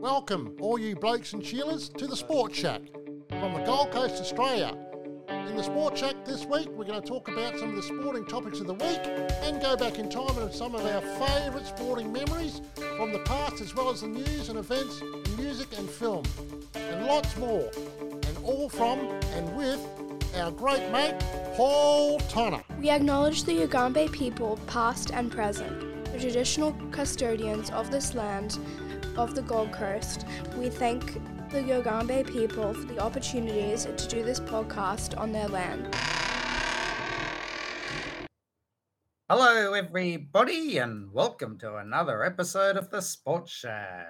Welcome, all you blokes and cheerleaders, to the Sport Shack from the Gold Coast, Australia. In the Sport Shack this week, we're going to talk about some of the sporting topics of the week and go back in time into some of our favourite sporting memories from the past, as well as the news and events, music and film, and lots more. And all from and with our great mate, Paul Tonner. We acknowledge the Yugambeh people, past and present, the traditional custodians of this land of the Gold Coast. We thank the Yugambeh people for the opportunities to do this podcast on their land. Hello, everybody, and welcome to another episode of the Sports Shack.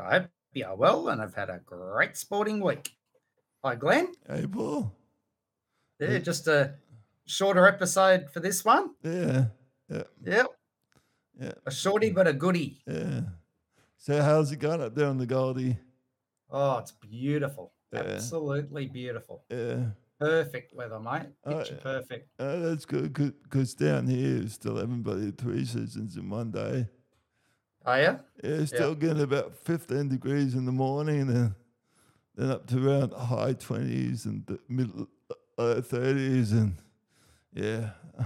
I hope you are well and have had a great sporting week. Hi, Glenn. Hey, Paul. Yeah, Yeah. just a shorter episode for this one. Yeah, yeah, Yep, yeah, a shorty but a goodie. yeah. So how's it going up there on the Goldie? Oh, it's beautiful. Yeah. Absolutely beautiful. Yeah, Perfect weather, mate. Oh, Picture yeah. perfect. oh, that's good because down here we still having bloody three seasons in one day. Are you? Yeah, still getting about 15 degrees in the morning and then up to around high 20s and the middle uh, 30s and yeah.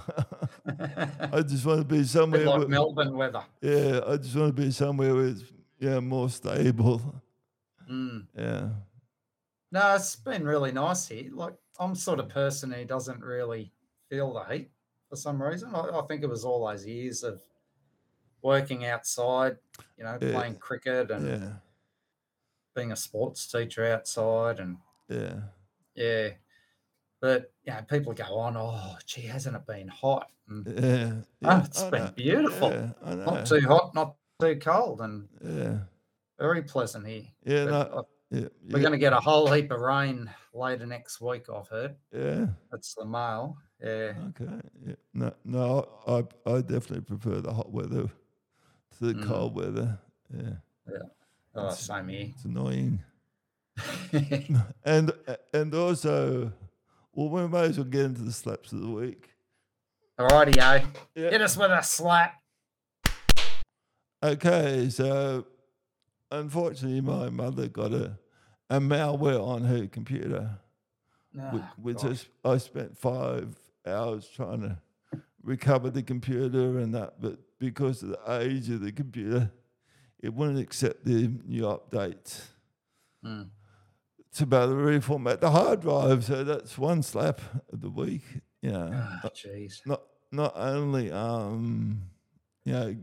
I just want to be somewhere. like where- Melbourne weather. yeah, I just want to be somewhere where it's yeah more stable. Mm. Yeah. No, it's been really nice here. Like, I'm sort of person who doesn't really feel the heat for some reason. I, I think it was all those years of working outside, you know, Yeah. playing cricket and Yeah. being a sports teacher outside. And Yeah. yeah, but, you know, people go on, oh, gee, hasn't it been hot? And Yeah. Oh, yeah, it's I been know, beautiful. Not too hot, not too cold, and Yeah. very pleasant here. Yeah, no, yeah, we're yeah, going to get a whole heap of rain later next week, I've heard. yeah. That's the mail. Yeah. Okay. Yeah. No, no, I I definitely prefer the hot weather to the Mm. cold weather. Yeah. Oh, It's- same here. It's annoying. And and also, well, we may as well get into the slaps of the week. Alrighty, yo. Yeah. Hit us with a slap. Okay, so unfortunately, my mother got a a malware on her computer. Ah, which God. I, spent five hours trying to recover the computer and that, but because of the age of the computer, it wouldn't accept the new updates Mm. to be able to reformat the hard drive. So that's one slap of the week. You know, Ah, not, not not only um, you know,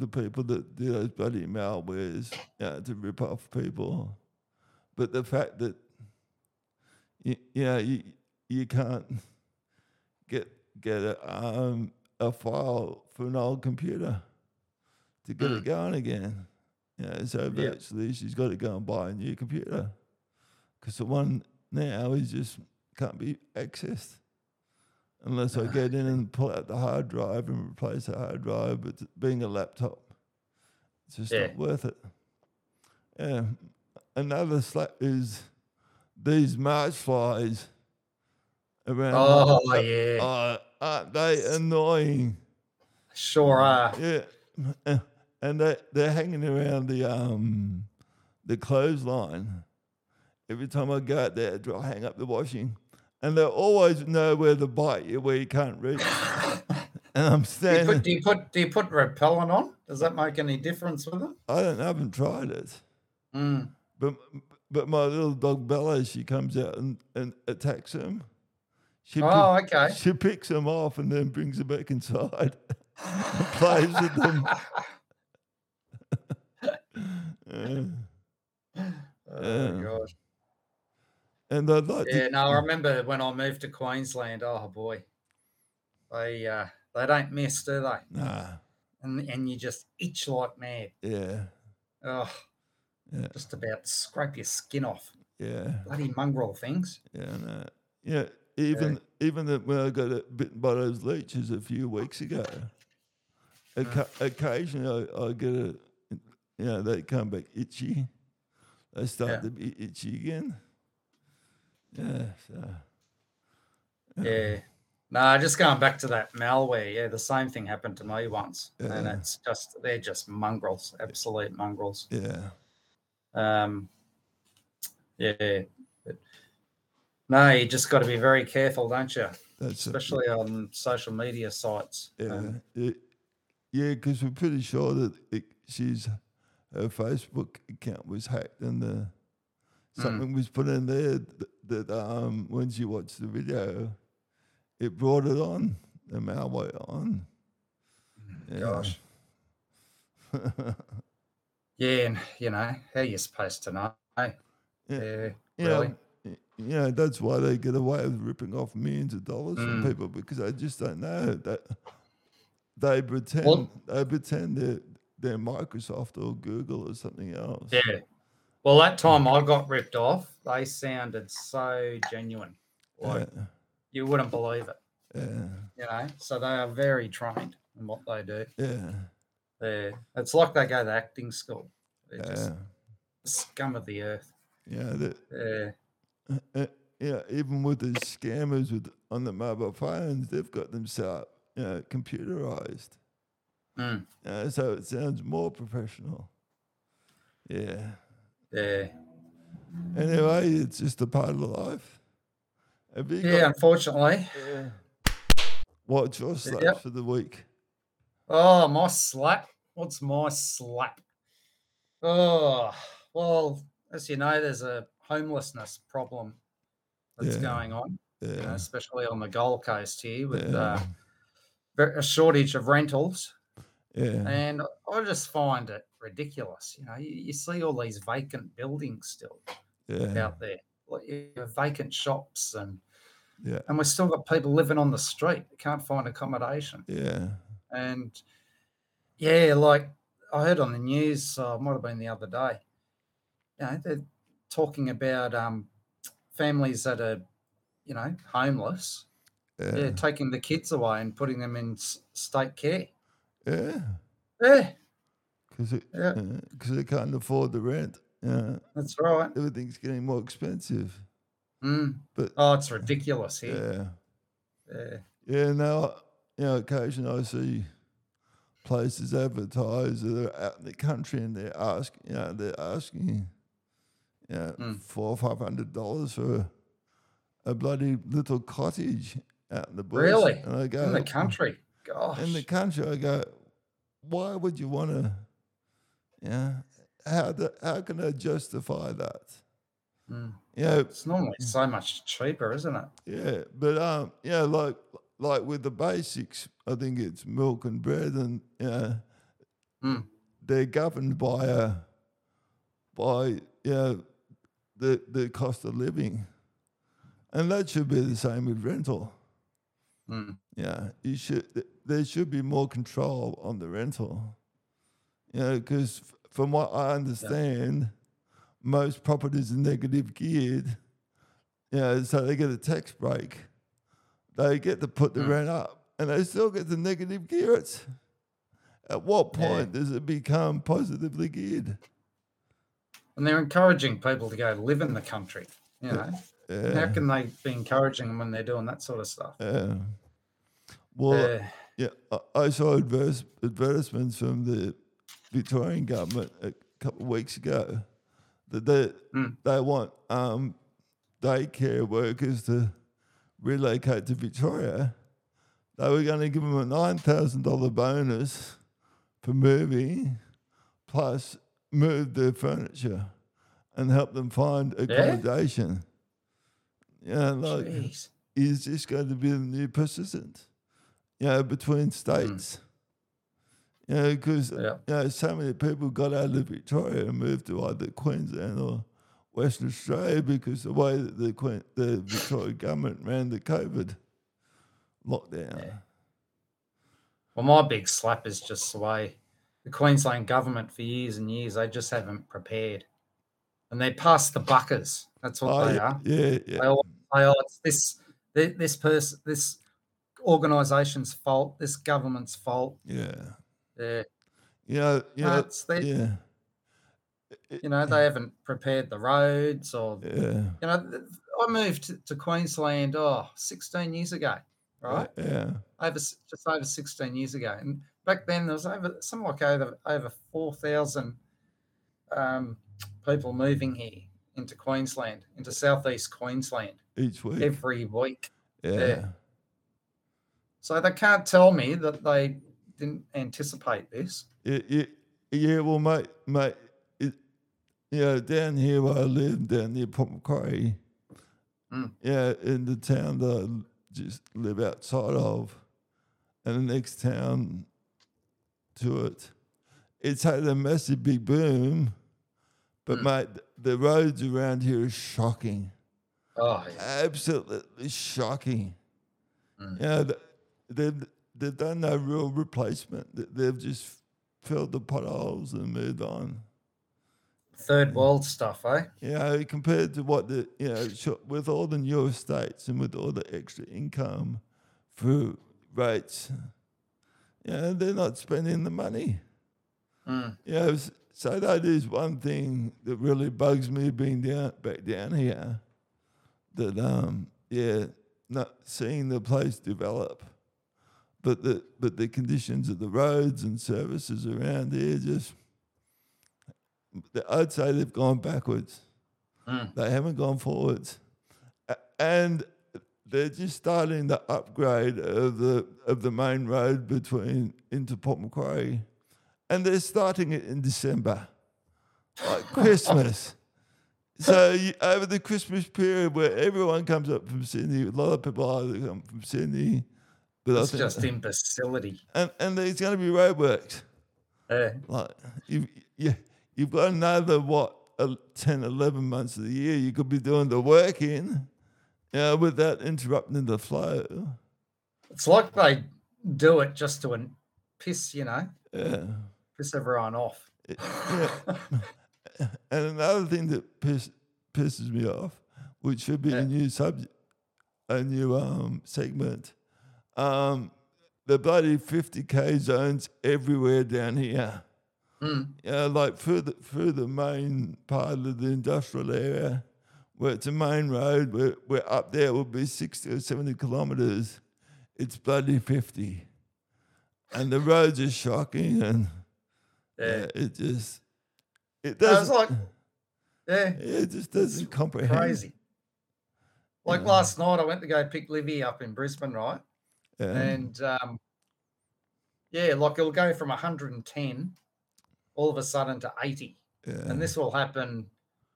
the people that do those bloody malwares to rip off people, but the fact that you, you know you you can't get get a um a file for an old computer to get it Mm. going again. You know, so virtually she's got to go and buy a new computer because the one now is just can't be accessed unless I get in and pull out the hard drive and replace the hard drive. But being a laptop, it's just Yeah. not worth it. Yeah. Another slap is these March flies around. Oh, my- yeah. uh, aren't they annoying? Sure are. Yeah, and they they're hanging around the um the clothesline. Every time I go out there to hang up the washing, and they always know where to bite you where you can't reach. and I'm Do you, put, do, you put, do you put repellent on? Does that make any difference with them? I don't I haven't tried it, Mm. but but my little dog Bella, she comes out and, and attacks him. She Oh, pick- okay. she picks them off and then brings them back inside and plays with them. Yeah. Oh, Yeah. God. And I'd like Yeah, to, no, I remember when I moved to Queensland. Oh, boy. They, uh, they don't miss, do they? nah, And, and you just itch like mad. yeah, Oh, yeah, just about scrape your skin off. yeah, Bloody mongrel things. yeah, no. yeah. Even even that when I got bitten by those leeches a few weeks ago, occasionally I, I get a, you know, they come back itchy. They start Yeah. to be itchy again. Yeah, so Yeah. No, just going back to that malware. Yeah, the same thing happened to me once, and it's just they're just mongrels, absolute mongrels. yeah, Um, yeah. But, no, you just got to be very careful, don't you? That's. Especially on social media sites. Yeah, Um, it, yeah, because we're pretty sure that it, she's her Facebook account was hacked and the Mm. something was put in there that, that um when she watched the video, it brought it on the malware on. Yeah. Gosh. yeah, and you know, how you supposed to know? Yeah. Yeah, Yeah, really. y- yeah, that's why they get away with ripping off millions of dollars from Mm. people because they just don't know that they pretend Well- they pretend they're, they're Microsoft or Google or something else. Yeah. Well, that time I got ripped off, they sounded so genuine. Like yeah, you wouldn't believe it. yeah, You know, so they are very trained in what they do. yeah, They're, it's like they go to acting school. They're just yeah. scum of the earth. Yeah, Yeah. uh, yeah. Even with the scammers with on the mobile phones, they've got them set you know, computerized. Mm, Uh, so it sounds more professional. Yeah. Yeah. Anyway, it's just a part of life. Have you Yeah, unfortunately. Yeah. What's your slap Yep. for the week? Oh, my slap. What's my slap? Oh, well, as you know, there's a homelessness problem that's Yeah. going on, you know, especially on the Gold Coast here with Yeah. uh, a shortage of rentals. Yeah. And I just find it ridiculous. You know, you, you see all these vacant buildings still Yeah. out there, like you have vacant shops, and Yeah. and we've still got people living on the street that can't find accommodation. Yeah. And yeah, like I heard on the news, uh, might have been the other day. You know, they're talking about um, families that are, you know, homeless. Yeah. Yeah, taking the kids away and putting them in s- state care. Yeah. Yeah, Because Yeah. they can't afford the rent. Yeah. that's right. Everything's getting more expensive. Mm. But Oh, it's ridiculous here. yeah. Yeah. Yeah. Now, you know, occasionally I see places advertised that are out in the country and they're asking, you know, they're asking, you know, Mm. four or five hundred dollars for a bloody little cottage out in the bush. Really? And I go, In the country. Gosh. in the country, I go, why would you want to? Yeah, how the, how can I justify that? Mm. You know, It's normally so much cheaper, isn't it? yeah, but um, yeah, like like with the basics, I think it's milk and bread, and yeah, Mm. they're governed by a by yeah the the cost of living, and that should be the same with rental. Mm. Yeah, you should. Th- There should be more control on the rental. You know, because from what I understand, most properties are negative geared. You know, so they get a tax break. They get to put the Mm. rent up, and they still get the negative gear. At what Yeah. point does it become positively geared? And they're encouraging people to go live in the country. You know, Yeah. how can they be encouraging them when they're doing that sort of stuff? yeah. Well, Yeah, I, saw adverse, advertisements from the Victorian government a couple of weeks ago that they Mm. they want um, daycare workers to relocate to Victoria. They were going to give them a nine thousand dollar bonus for moving, plus move their furniture and help them find accommodation. Yeah, like jeez. is this going to be the new persistent? Know, between hmm. states. You know, because Yeah. you know, so many people got out of Victoria and moved to either Queensland or Western Australia because the way that the Queen, the Victoria government ran the COVID lockdown. Yeah. Well, my big slap is just the way the Queensland government for years and years they just haven't prepared, and they pass the buckers. That's what Oh, they yeah, are. yeah, They yeah, all say, "Oh, it's this thi- this person, this organisation's fault, this government's fault." yeah. Yeah, You know, you know, they, yeah, you know, they haven't prepared the roads or yeah, you know. I moved to, to Queensland oh 16 years ago, right? yeah, over just over 16 years ago. And back then there was over something like over over 4,000 um, people moving here into Queensland, into southeast Queensland each week. every week. yeah. yeah. So they can't tell me that they didn't anticipate this. Yeah, well, mate, mate, it, you know, down here where I live, down near Port Macquarie, Mm. yeah, in the town that I just live outside of, and the next town to it, it's had a massive big boom, but Mm. mate, the roads around here are shocking, Oh, yeah. absolutely shocking. Mm. Yeah, th- they've they've done no real replacement. They've just filled the potholes and moved on. third world stuff, eh? You know, compared to what the you know with all the new estates and with all the extra income through rates, you know, they're not spending the money. Mm. You know, so that is one thing that really bugs me being down back down here. That um yeah, not seeing the place develop. But the but the conditions of the roads and services around here just I'd say they've gone backwards. Mm. They haven't gone forwards. And they're just starting the upgrade of the of the main road between into Port Macquarie. And they're starting it in December. Like Christmas. So you, over the Christmas period where everyone comes up from Sydney, a lot of people either come from Sydney, It's just imbecility. and, and there's going to be roadworks. Yeah. Like you, you, you've got another what, uh, 10, 11 months of the year you could be doing the work in, you know, without interrupting the flow. It's like they do it just to an- piss, you know, Yeah. piss everyone off. It- yeah. and another thing that piss, pisses me off, which should be Yeah. a new subject, a new um, segment, um, the bloody 50k zones everywhere down here. Mm. Yeah, like through the through the main part of the industrial area, where it's a main road, where, where up there will be sixty or seventy kilometres, it's bloody fifty, and the roads are shocking, and Yeah. yeah, it just it doesn't. like, yeah, it just doesn't comprehend. crazy. Like Yeah. last night, I went to go pick Livy up in Brisbane, right? Yeah, And um, yeah, like it'll go from 110 all of a sudden to 80. yeah, And this will happen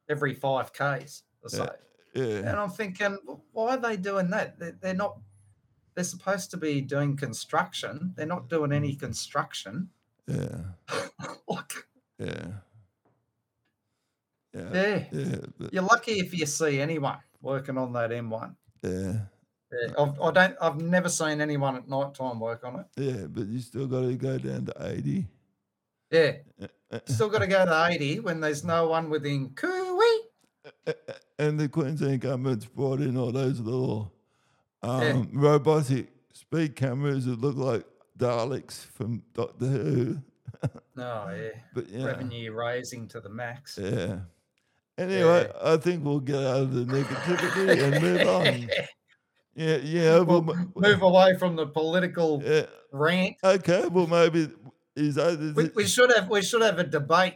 every 5Ks or so. yeah, And I'm thinking, why are they doing that? They're, they're not, they're supposed to be doing construction. They're not doing any construction. yeah, like, yeah, yeah, yeah. yeah, You're lucky if you see anyone working on that M1. yeah, Yeah, I've, I don't. I've never seen anyone at night time work on it. yeah, but you still got to go down to eighty. Yeah, Uh, still got to go to 80 when there's no one within cooey. and the Queensland government's brought in all those little um, Yeah. robotic speed cameras that look like Daleks from Doctor Who. No, yeah. But yeah, Revenue raising to the max. yeah. Anyway, I think we'll get out of the negativity and move on. Yeah, yeah. Well, We'll move away from the political yeah. rant. Okay. Well, maybe is that is We, it- we should have we should have a debate.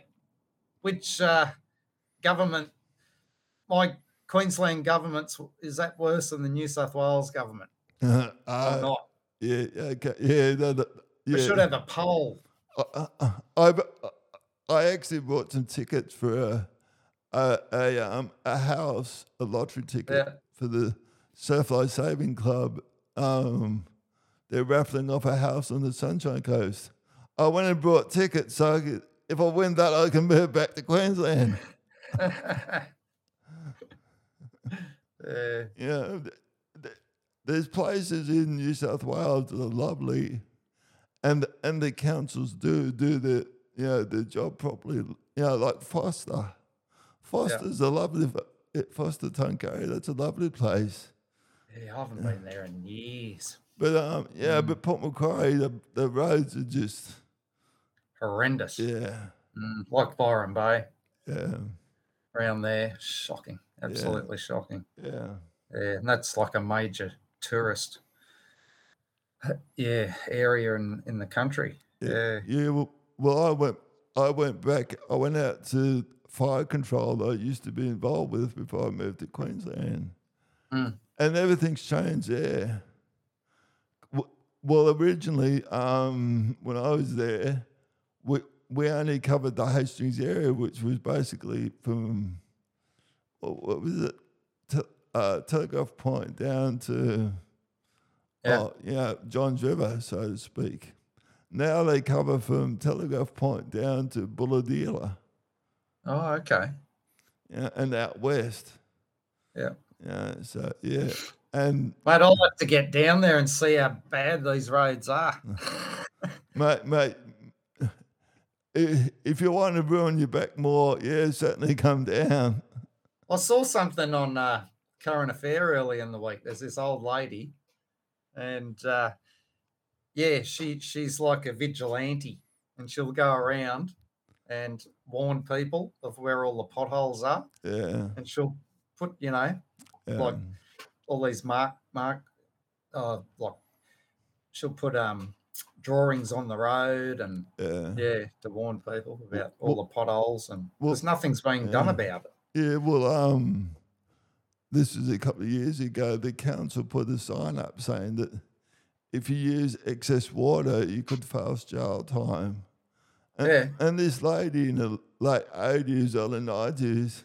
Which uh, government? My Queensland government's is that worse than the New South Wales government uh, or not? yeah. Okay. Yeah. No, no, yeah. We should have a poll. I, I, I, I actually bought some tickets for a a, a um a house a lottery ticket Yeah. for the Surf Life Saving Club. Um, they're raffling off a house on the Sunshine Coast. I went and brought tickets so I could, if I win that, I can move back to Queensland. Uh, Yeah, th- th- there's places in New South Wales that are lovely, and and the councils do do the you know the job properly. You know, like Forster. Forster's a lovely Forster Tuncurry. That's a lovely place. Yeah, I haven't been there in years. But um, yeah, but Port Macquarie, the the roads are just Horrendous. yeah, Mm, like Byron Bay yeah, around there, shocking. Absolutely shocking. yeah, Yeah, and that's like a major tourist, uh, yeah, area in in the country. Yeah, yeah. Well, well, I went I went back. I went out to fire control that I used to be involved with before I moved to Queensland. Mm. And everything's changed there. Well, originally, um, when I was there, we, we only covered the Hastings area, which was basically from, what, what was it? Te- uh, Telegraph Point down to, Yeah. oh, yeah, Johns River, so to speak. Now they cover from Telegraph Point down to Bulahdelah Oh, okay. yeah, and out west. Yeah. Yeah, so yeah. And Mate, I'll have to get down there and see how bad these roads are. mate, mate, if you want to ruin your back more, yeah, certainly come down. I saw something on uh, Current Affair early in the week. There's this old lady, and uh, yeah, she she's like a vigilante, and she'll go around and warn people of where all the potholes are, Yeah, and she'll put you know yeah, Like- all these mark mark uh like she'll put um drawings on the road and yeah, yeah to warn people about all the potholes and well, because nothing's being done about it yeah. Well, um, this was a couple of years ago. The council put a sign up saying that if you use excess water, you could face jail time. And, Yeah. and this lady in the late eighties, early nineties,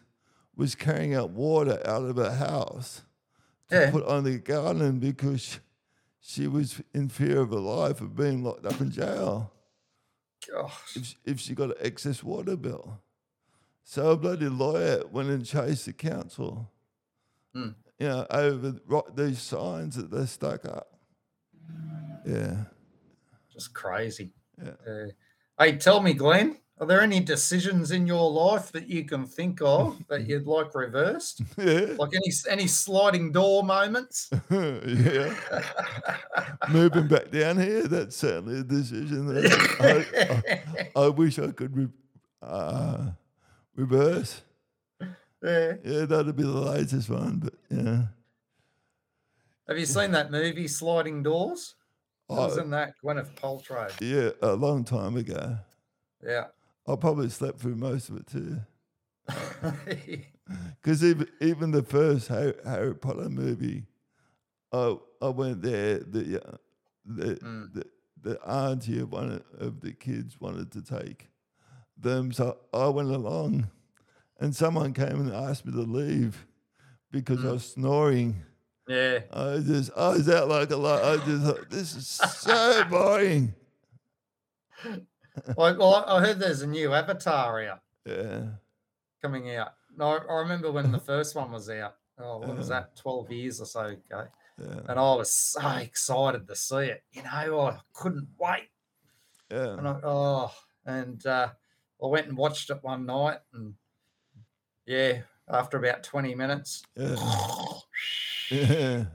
was carrying out water out of her house to Yeah. put on the garden because she, was in fear of her life of being locked up in jail Gosh. if she, if she got an excess water bill. So a bloody lawyer went and chased the council, Hmm. you know, over these signs that they stuck up. Yeah, just crazy yeah. Uh, hey tell me glenn are there any decisions in your life that you can think of that you'd like reversed Yeah, like any any sliding door moments yeah. Moving back down here, that's certainly a decision that I, I, I wish I could re- uh, reverse. yeah. Yeah, that'd be the latest one, but yeah. have you seen that movie sliding doors It was I, in that Gwyneth Paltrow. yeah, a long time ago. Yeah. I probably slept through most of it too. Because even even the first Harry, Harry Potter movie, I I went there. The uh, the, Mm. the the auntie of one of- the kids wanted to take them, so I went along, and someone came and asked me to leave because I Mm. was snoring. yeah. I just I was out like a lot. I just thought this is so boring. Like, well, I heard there's a new Avatar out Yeah, coming out. No, I remember when the first one was out. Oh, when was that? 12 years or so ago. yeah, And I was so excited to see it. You know, I couldn't wait. Yeah. And I, oh, and uh, I went and watched it one night. And yeah, after about 20 minutes, yeah, yeah.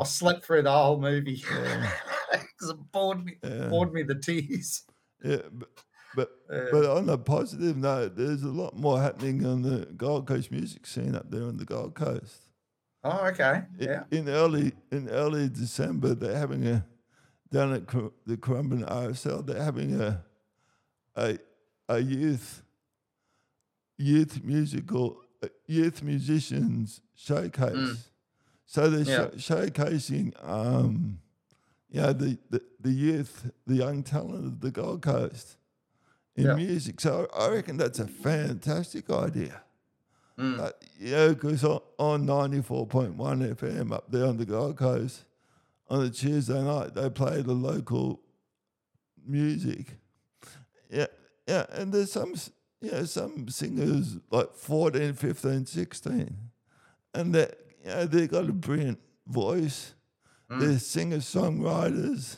I slept through the whole movie Yeah. because it bored me, Yeah. bored me the tears. Yeah, but, but Uh, but on a positive note, there's a lot more happening on the Gold Coast music scene up there on the Gold Coast. oh, okay. Yeah. In early in early December, they're having a down at Cor- the Currumbin RSL. They're having a a a youth youth musical uh, youth musicians showcase. So they're Yeah. sho- showcasing, um, yeah, the, the the youth, the young talent of the Gold Coast in Yeah. music. So I reckon that's a fantastic idea. Mm. Uh, yeah, because on, on 94.1 FM up there on the Gold Coast, on a Tuesday night, they play the local music. Yeah, yeah, and there's some, you know, some singers like 14, 15, 16, and they, yeah, they've got a brilliant voice. Mm. They're singer songwriters.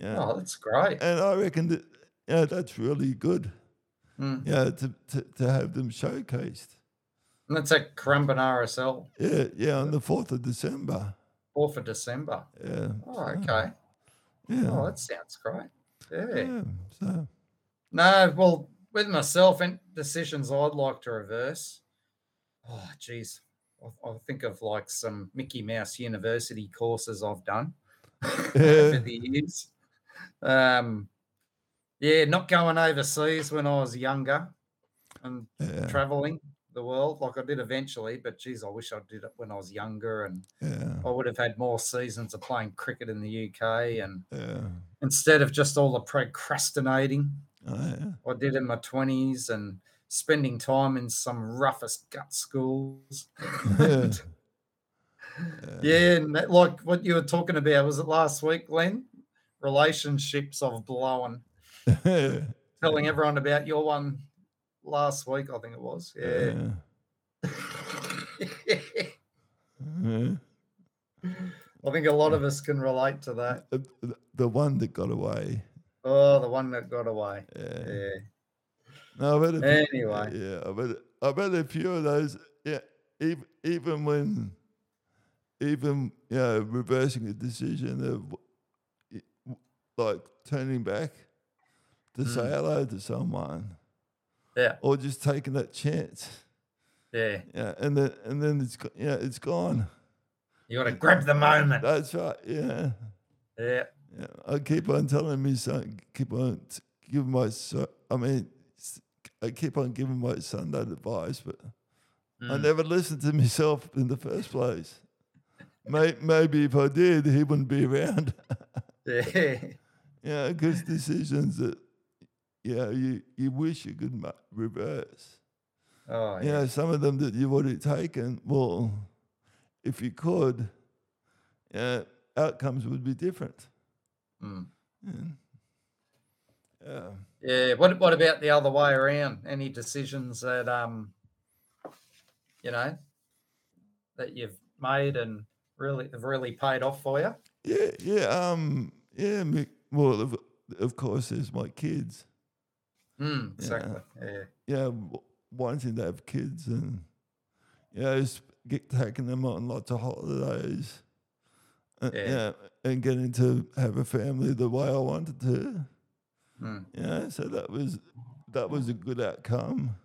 Yeah, Oh, that's great. and I reckon that, yeah, that's really good. Mm. Yeah, to, to, to have them showcased. And that's at Currumbin RSL, Yeah, yeah, on the fourth of December. 4th of December. Yeah. Oh, okay. Yeah. Oh, that sounds great. Yeah. yeah. So No, well, with myself and decisions I'd like to reverse. Oh, geez. I, I think of like some Mickey Mouse University courses I've done over the years. Um, yeah, not going overseas when I was younger. and Yeah. traveling the world like I did eventually. But geez, I wish I did it when I was younger, and Yeah. I would have had more seasons of playing cricket in the UK, and Yeah. instead of just all the procrastinating Oh. I did in my twenties and spending time in some roughest gut schools. Yeah. Yeah, and that, like what you were talking about, was it last week, Glenn? Relationships of blowing. yeah. Telling everyone about your one last week, I think it was. Yeah. Yeah. I think a lot of us can relate to that. The, the- the one that got away. Oh, the one that got away. Yeah. Yeah. No, I bet Anyway. yeah, I bet I bet a few of those. Yeah, even even when, even you know, reversing a decision of, like turning back to say Mm. hello to someone, Yeah. or just taking that chance. Yeah. Yeah, and then and then it's yeah, it's gone. You got to grab the moment. That's right. Yeah. Yeah. Yeah, I keep on telling me son, keep on giving my. I mean, I keep on giving my son that advice, but I Mm. never listened to myself in the first place. Maybe if I did, he wouldn't be around. Yeah. because decisions that, yeah, you you wish you could reverse. Oh, You yeah. know, some of them that you've already taken. Well, if you could, yeah, outcomes would be different. Mm. Yeah. Yeah. Yeah. What What about the other way around? Any decisions that um, you know, that you've made and really have really paid off for you? Yeah, yeah, um, yeah. Well, of, of course, there's my kids. Mm, exactly. Yeah. Yeah, w- wanting to have kids and yeah, just get taking them on lots of holidays. Uh, Yeah. yeah, and getting to have a family the way I wanted to. Mm. Yeah, so that was that was a good outcome.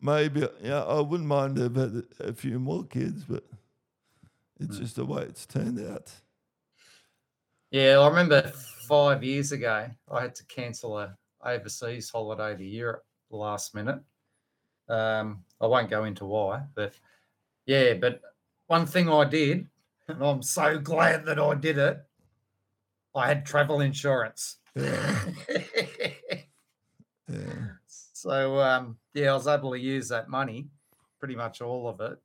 Maybe yeah, I wouldn't mind if I had a, few more kids, but it's Mm. just the way it's turned out. Yeah, I remember five years ago, I had to cancel a overseas holiday to Europe last minute. Um, I won't go into why, but yeah, but one thing I did, and I'm so glad that I did it, I had travel insurance. Yeah, so um, yeah, I was able to use that money, pretty much all of it,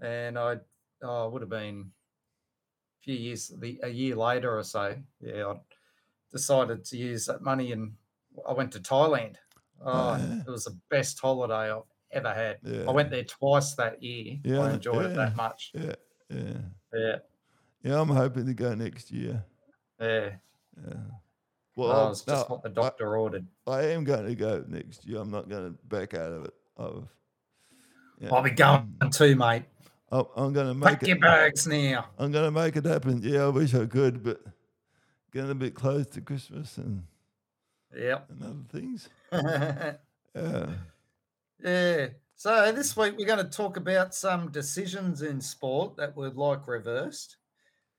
and I oh, would have been a few years, the, a year later or so. Yeah, I decided to use that money, and I went to Thailand. Oh, yeah. it was the best holiday I've ever had. yeah. I went there twice that year. Yeah, I enjoyed it that much. Yeah, yeah. Yeah, Yeah, I'm hoping to go next year. yeah. Yeah. Well, oh, it's just no, what the doctor ordered. I, I am going to go next year. I'm not going to back out of it. I've, yeah. I'll be going hmm. too, mate. I'm, I'm going to make Pack your it. bags now. I'm going to make it happen. Yeah, I wish I could, but getting a bit close to Christmas and, yeah, and other things. yeah. Yeah. So this week we're going to talk about some decisions in sport that we'd like reversed.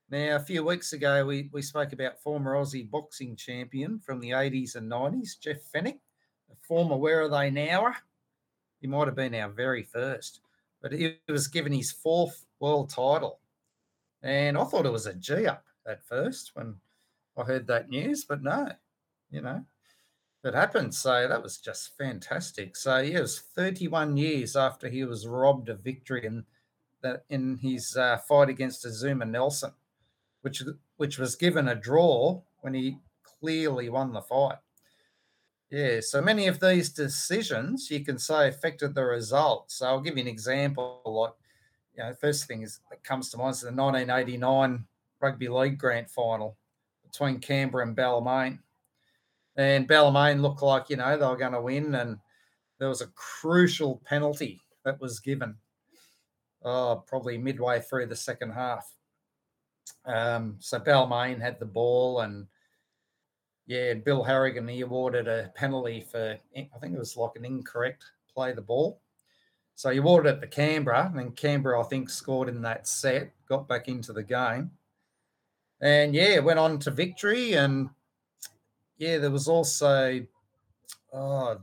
Now, a few weeks ago, we, we spoke about former Aussie boxing champion from the 80s and 90s, Jeff Fenech, a former Where Are They Now? He might have been our very first, but he was given his fourth world title. And I thought it was a G up at first when I heard that news, but no, you know, it happened. So that was just fantastic. So yeah, it was 31 years after he was robbed of victory in that in his uh, fight against Azuma Nelson, which which was given a draw when he clearly won the fight. Yeah, so many of these decisions you can say affected the result. So I'll give you an example. Like, you know, first thing is that comes to mind is the 1989 Rugby League Grand Final between Canberra and Balmain and Balmain looked like you know they were going to win, and there was a crucial penalty that was given. Oh, probably midway through the second half. Um, so Balmain had the ball, and yeah, Bill Harrigan he awarded a penalty for I think it was like an incorrect play the ball. So he awarded it to Canberra, and then Canberra I think scored in that set, got back into the game, and yeah, went on to victory and yeah, there was also oh,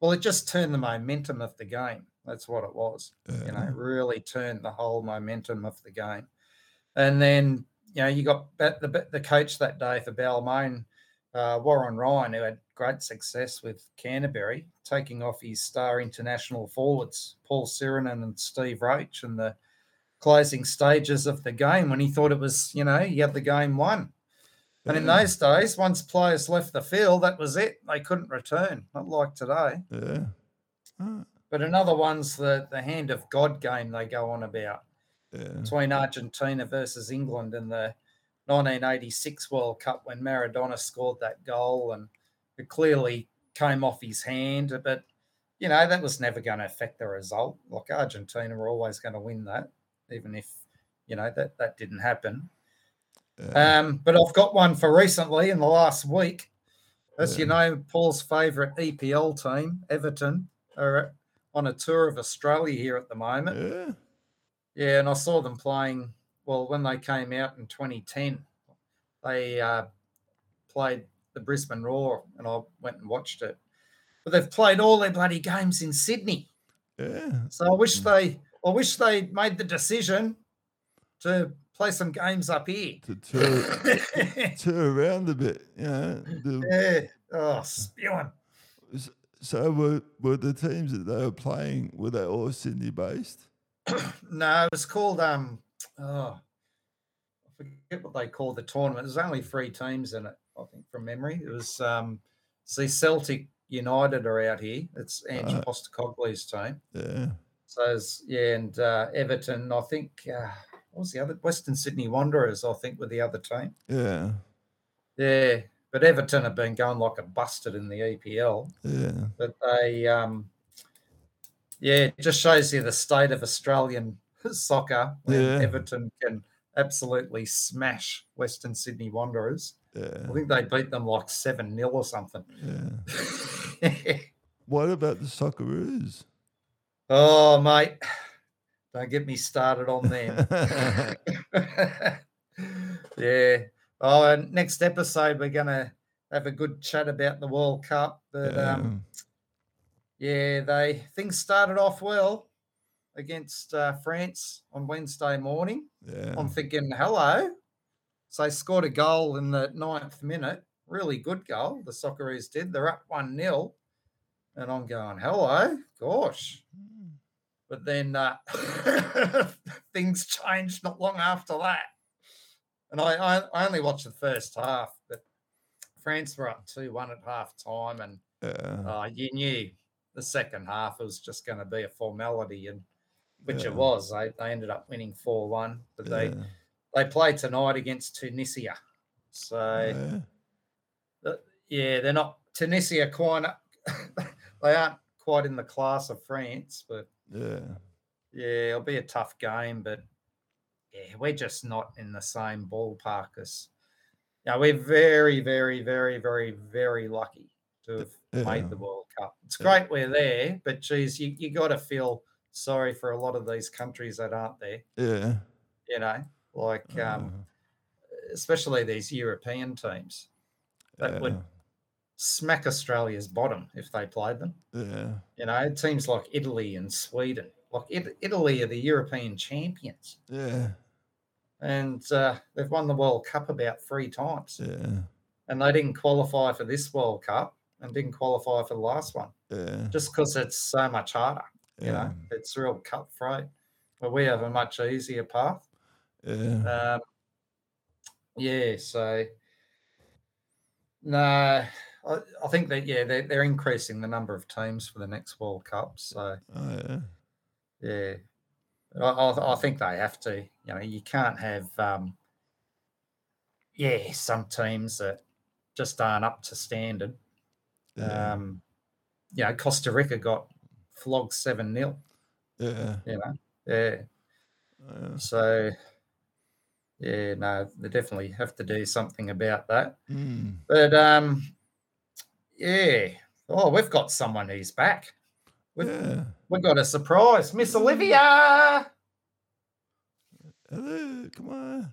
well, it just turned the momentum of the game. That's what it was. You know, really turned the whole momentum of the game. And then, you know, you got the the coach that day for Balmain, uh, Warren Ryan, who had great success with Canterbury, taking off his star international forwards, Paul Sironen and Steve Roach, in the closing stages of the game when he thought it was, you know, he had the game won. And in those days, once players left the field, that was it. They couldn't return, not like today. Yeah. Ah, But another one's the, the hand of God game they go on about yeah. between Argentina versus England in the 1986 World Cup when Maradona scored that goal and it clearly came off his hand. But, you know, that was never going to affect the result. Like Argentina were always going to win that, even if, you know, that, that didn't happen. yeah. Um, but I've got one for recently in the last week. As you know, Paul's favourite EPL team, Everton, are on a tour of Australia here at the moment. Yeah. And I saw them playing. Well, when they came out in 2010, they uh, played the Brisbane Roar, and I went and watched it. But they've played all their bloody games in Sydney. Yeah. So I wish they, I wish they made the decision to play some games up here. To tour, tour around a bit, you know. the- yeah. Oh, spewing. So were, were the teams that they were playing, were they all Sydney based? No, it was called um oh I forget what they called the tournament. There's only three teams in it, I think, from memory. It was um see Celtic United are out here. It's Ange Right. Postecoglou's team. Yeah. So it's, yeah, and uh, Everton, I think uh, what was the other Western Sydney Wanderers, I think, were the other team. Yeah. Yeah. But Everton have been going like a busted in the EPL. Yeah. but they um yeah it just shows you the state of australian soccer when Yeah. everton can absolutely smash western sydney wanderers Yeah. i think they beat them like 7 nil or something Yeah. What about the Socceroos? oh mate don't get me started on them yeah oh and next episode we're gonna have a good chat about the world cup but um Yeah, they things started off well against uh, France on Wednesday morning. yeah. I'm thinking, hello. So they scored a goal in the ninth minute. Really good goal. The Socceroos did. They're up 1 0. And I'm going, hello. Gosh. But then uh, things changed not long after that. And I, I, I only watched the first half, but France were up 2 1 at half time. And Yeah. uh, you knew the second half was just going to be a formality, and which Yeah. it was. They, they ended up winning four one, but they yeah. they play tonight against Tunisia. So yeah. yeah, they're not Tunisia quite. they aren't quite in the class of France, but Yeah. yeah, it'll be a tough game. But yeah, we're just not in the same ballpark as. Yeah, we're very, very, very, very, very lucky to have Yeah. made the World Cup. It's Yeah. great we're there, but geez, you, you got to feel sorry for a lot of these countries that aren't there. Yeah. You know, like um, especially these European teams that yeah. would smack Australia's bottom if they played them. yeah. You know, teams like Italy and Sweden, like it, Italy are the European champions, Yeah. and uh, they've won the World Cup about three times, Yeah. and they didn't qualify for this World Cup and didn't qualify for the last one. Yeah. just because it's so much harder. You yeah. know, it's real cutthroat. But we have a much easier path. Yeah. Um, yeah, so no, I, I think that yeah, they're, they're increasing the number of teams for the next World Cup. So Oh yeah. yeah, I, I, I think they have to. You know, you can't have um, yeah some teams that just aren't up to standard. Yeah. Um, you know, Costa Rica got flogged seven 0 yeah. You know, yeah. yeah. So, yeah, no, they definitely have to do something about that. Mm. But um, yeah. Oh, we've got someone who's back. We've, Yeah. we've got a surprise, Miss Olivia. Hello. Come on.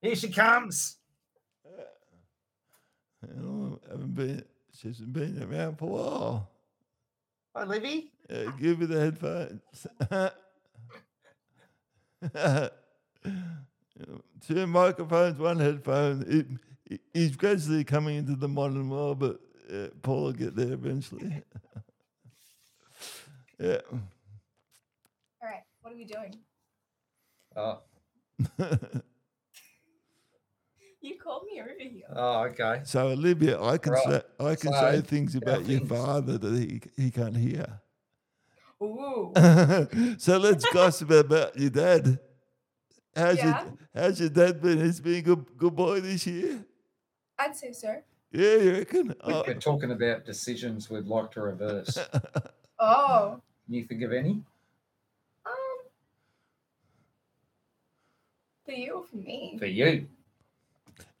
Here she comes. You know, haven't been She hasn't been around for a while. Hi, Livy. Uh, give me the headphones. Two microphones, one headphone. It, it- he's gradually coming into the modern world, but uh, Paul will get there eventually. yeah. All right, what are we doing? Oh, You called me over here. oh okay. so Olivia, I can Right. say I can So, say things about your father that he he can't hear. Ooh. so let's gossip about your dad. How's Yeah? your How's your dad been? He's been a good good boy this year? I'd say so. Yeah, you reckon? Oh, We're talking about decisions we'd like to reverse. Oh. Can you think of any? Um. For you or for me? For you.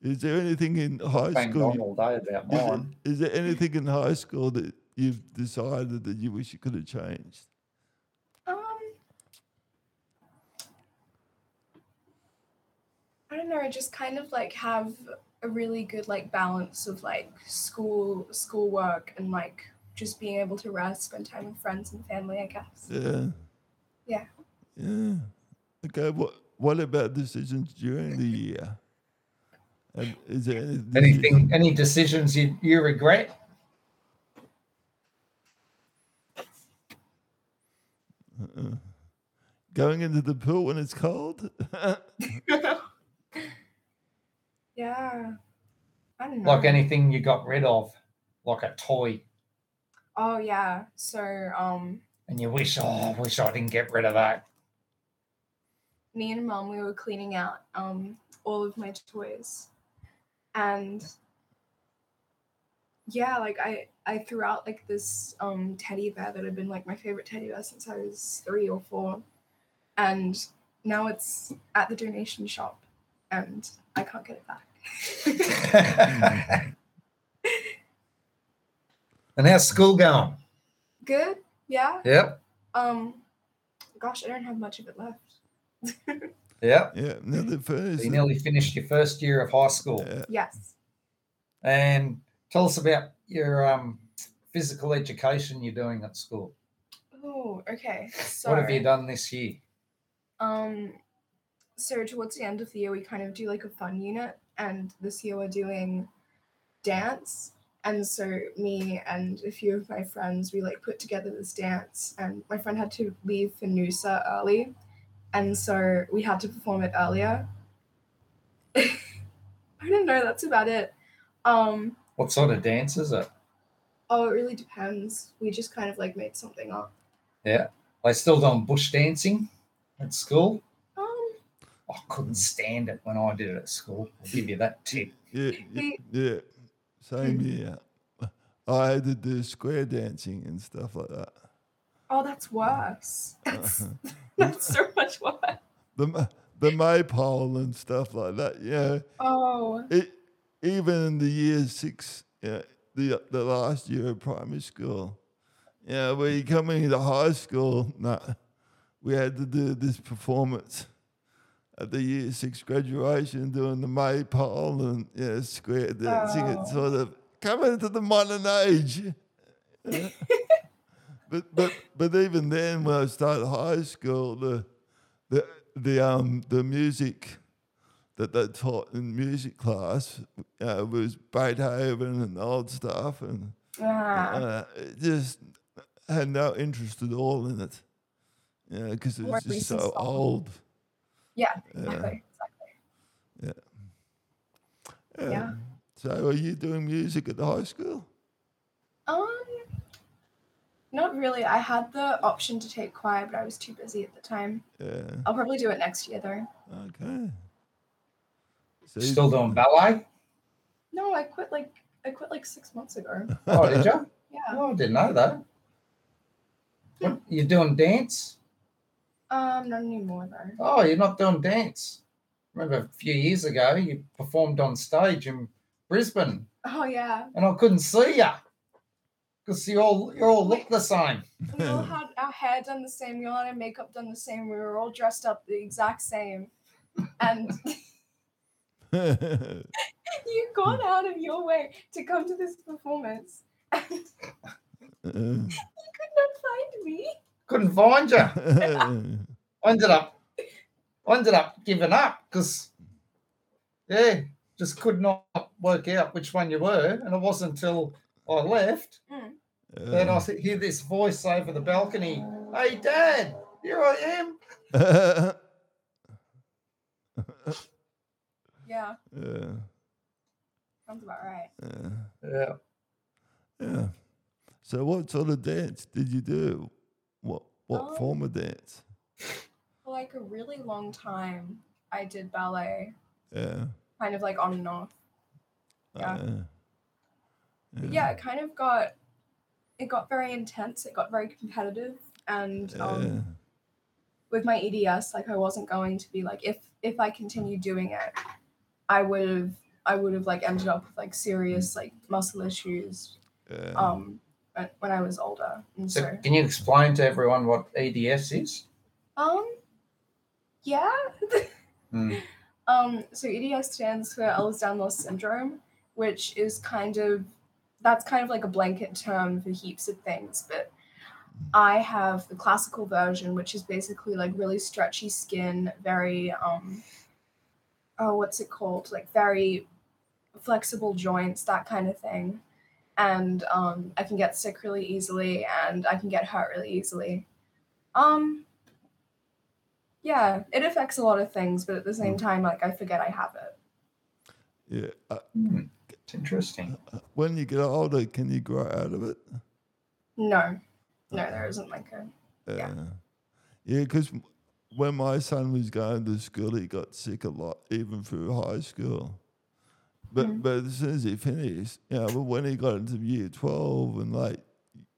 Is there anything in high Banged school? on all day about Is, mine. is there anything in high school that you've decided that you wish you could have changed? Um. I don't know. I just kind of like have a really good like balance of like school, schoolwork, and like just being able to rest, spend time with friends and family. I guess. Yeah. Yeah. Yeah. Okay. What What about decisions during the year? And is there any Anything, any decisions you, you regret? uh, going into the pool when it's cold? yeah. I don't know. Like anything you got rid of, like a toy, Oh yeah. So um, and you wish, oh, I wish I didn't get rid of that. me and mom we were cleaning out um all of my toys and yeah like i i threw out like this um teddy bear that had been like my favorite teddy bear since i was three or four and now it's at the donation shop and i can't get it back and how's school going? good yeah Yep. um gosh i don't have much of it left Yep. yeah. Now the first. So you nearly finished your first year of high school. Yeah. yes And tell us about your um, physical education you're doing at school. oh okay so What have you done this year? Um, so towards the end of the year, we kind of do like a fun unit, and this year we're doing dance. And so me and a few of my friends, we like put together this dance, and my friend had to leave for Noosa early, and so we had to perform it earlier. I don't know. That's about it. Um, What sort of dance is it? oh, it really depends. We just kind of like made something up. Yeah, they still doing bush dancing at school? Um, I couldn't stand it when I did it at school. I'll give you that tip. Yeah, yeah, yeah. Same here. I had to do square dancing and stuff like that. Oh, that's worse. That's uh-huh. that's so much worse. The the maypole and stuff like that. Yeah, Oh, it even in the year six, yeah, the the last year of primary school. Yeah, when you come into high school, we had to do this performance at the year six graduation, doing the maypole and yeah, square dancing. Oh. sort of coming into the modern age. Yeah. but but but even then, when I started high school, the the the um the music that they taught in music class uh, was Beethoven and old stuff, and ah, uh, it just had no interest at all in it. Yeah, because it was just so stuff. old. yeah, Yeah. exactly. Yeah. Yeah. So, are you doing music at the high school? Um, not really. I had the option to take choir, but I was too busy at the time. Yeah. I'll probably do it next year though. Okay. So you- Still doing ballet? No, I quit like I quit like six months ago. Oh, did you? Yeah. Oh, I didn't know that. What, you're doing dance? Um, not anymore though. Oh, you're not doing dance. Remember a few years ago, you performed on stage in Brisbane, Oh yeah. and I couldn't see you because you all you all look the same. We all had our hair done the same. We all had our makeup done the same. We were all dressed up the exact same. And You've gone out of your way to come to this performance. and you could not find me. Couldn't find you. I ended up, I ended up giving up because, yeah, just could not work out which one you were, and it wasn't until I left that I hear this voice over the balcony. Hey, Dad, here I am. Yeah, yeah, sounds about right. yeah, Yeah. yeah. So, what sort of dance did you do? What what Um, form of dance? For like a really long time, I did ballet, Yeah. kind of like on and off. yeah. uh, But yeah, it kind of got it got very intense. It got very competitive, and yeah. um, with my EDS, like I wasn't going to be like if if I continued doing it, I would have I would have like ended up with like serious like muscle issues yeah. um when- when I was older. And So, so can you explain to everyone what EDS is? um yeah. Hmm. Um, so EDS stands for Ehlers-Danlos syndrome, which is kind of that's kind of like a blanket term for heaps of things. But I have the classical version, which is basically like really stretchy skin, very um, oh, what's it called? Like very flexible joints, that kind of thing. And um, I can get sick really easily, and I can get hurt really easily. Um, yeah, it affects a lot of things, but at the same time, like I forget I have it. yeah. Uh, Hmm. It's interesting. when you get older, can you grow out of it? No, no, there isn't like a. Uh, Yeah. yeah, because when my son was going to school, he got sick a lot, even through high school. But Mm. but as soon as he finished, you know, but when he got into year twelve and like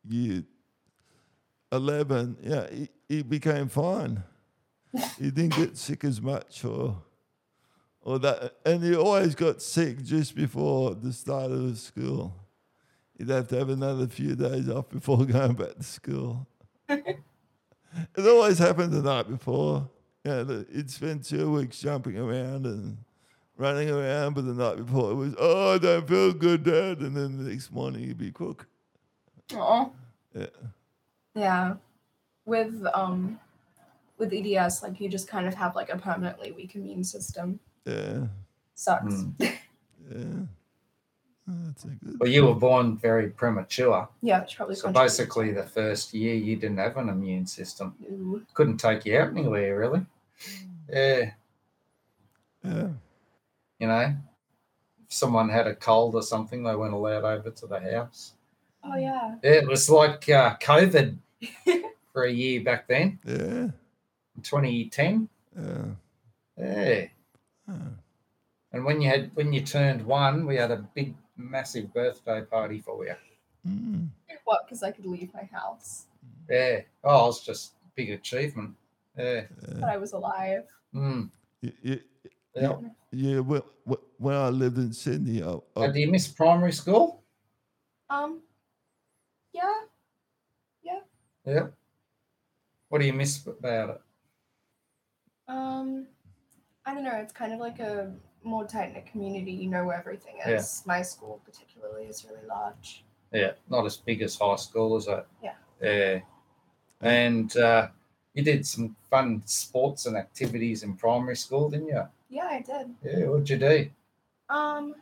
year eleven, yeah, he, he became fine. he didn't get sick as much, or or that, and he always got sick just before the start of the school. He'd have to have another few days off before going back to school. it always happened the night before. Yeah, he'd spend two weeks jumping around and running around, but the night before it was, oh, I don't feel good, Dad. And then the next morning he'd be cook. Oh. Yeah. Yeah, with um, with EDS, like you just kind of have like a permanently weak immune system. Yeah. Sucks. Hmm. Yeah. That's a good. Well, you were born very premature. yeah, it's probably So basically, the first year you didn't have an immune system. Ooh. Couldn't take you out anywhere, really. Yeah. Yeah. You know, if someone had a cold or something, they weren't allowed over to the house. Oh yeah. It was like uh, COVID for a year back then, Yeah. 2010. Yeah. Yeah. Oh. And when you had when you turned one, we had a big, massive birthday party for you. Mm. What? Because I could leave my house, Yeah. Oh, it's just big achievement. Yeah. but I was alive. Mm. Y- y- Yeah. Yeah. Well, when I lived in Sydney, I, Uh, I, do you miss primary school? Um. Yeah. Yeah. Yeah. What do you miss about it? Um. I don't know. It's kind of like a more tight knit community. You know where everything Yeah. is. My school, particularly, is really large. Yeah, not as big as high school, is it? Yeah. Yeah. And uh, you did some fun sports and activities in primary school, didn't you? Yeah, I did. Yeah. What'd you do? Um.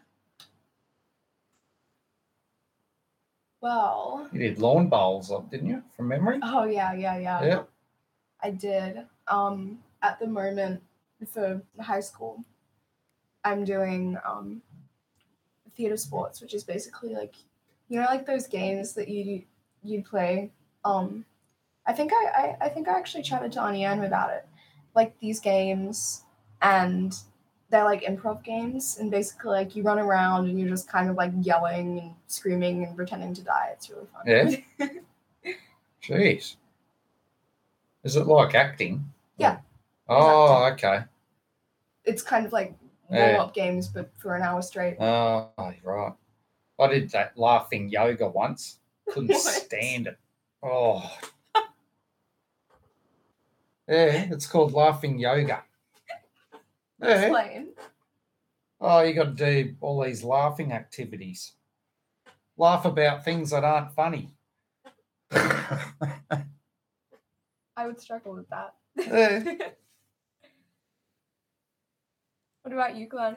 Well. You did lawn bowls, didn't you? From memory. Oh yeah, yeah, yeah. Yeah. I did. Um, at the moment for high school, I'm doing um, theater sports, which is basically like, you know, like those games that you you play. Um, I think I, I I think I actually chatted to Annie about it, like these games, and they're like improv games, and basically like you run around and you're just kind of like yelling and screaming and pretending to die. It's really fun. Yeah. Jeez. Is it like acting? Yeah. Oh, okay. It's kind of like warm Yeah. up games, but for an hour straight. Oh, right. I did that laughing yoga once. Couldn't stand it. Oh. Yeah, it's called laughing yoga. Yeah. Explain. Oh, you got to do all these laughing activities. Laugh about things that aren't funny. I would struggle with that. Eh. What about you, Glenn?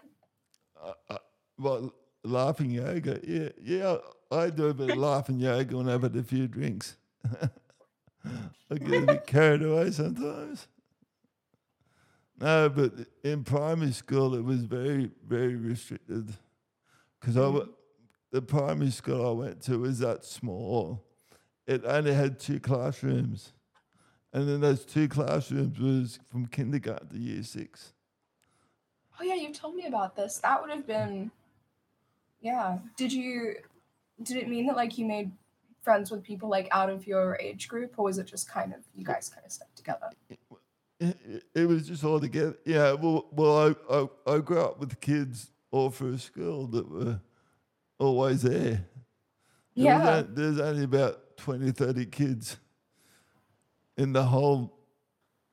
Uh, uh, well, laughing yoga. Yeah, yeah. I do a bit of laughing yoga when I've had a few drinks. I get a bit carried away sometimes. No, but in primary school it was very, very restricted because I w- the primary school I went to was that small. It only had two classrooms, and then those two classrooms was from kindergarten to year six. Oh yeah, you told me about this. That would have been Yeah. Did you did it mean that like you made friends with people like out of your age group or was it just kind of you guys kind of stuck together? it, it- was just all together. Yeah, well, well, I, I, I grew up with kids all through school that were always there. There Yeah. there's only about 20, 30 kids in the whole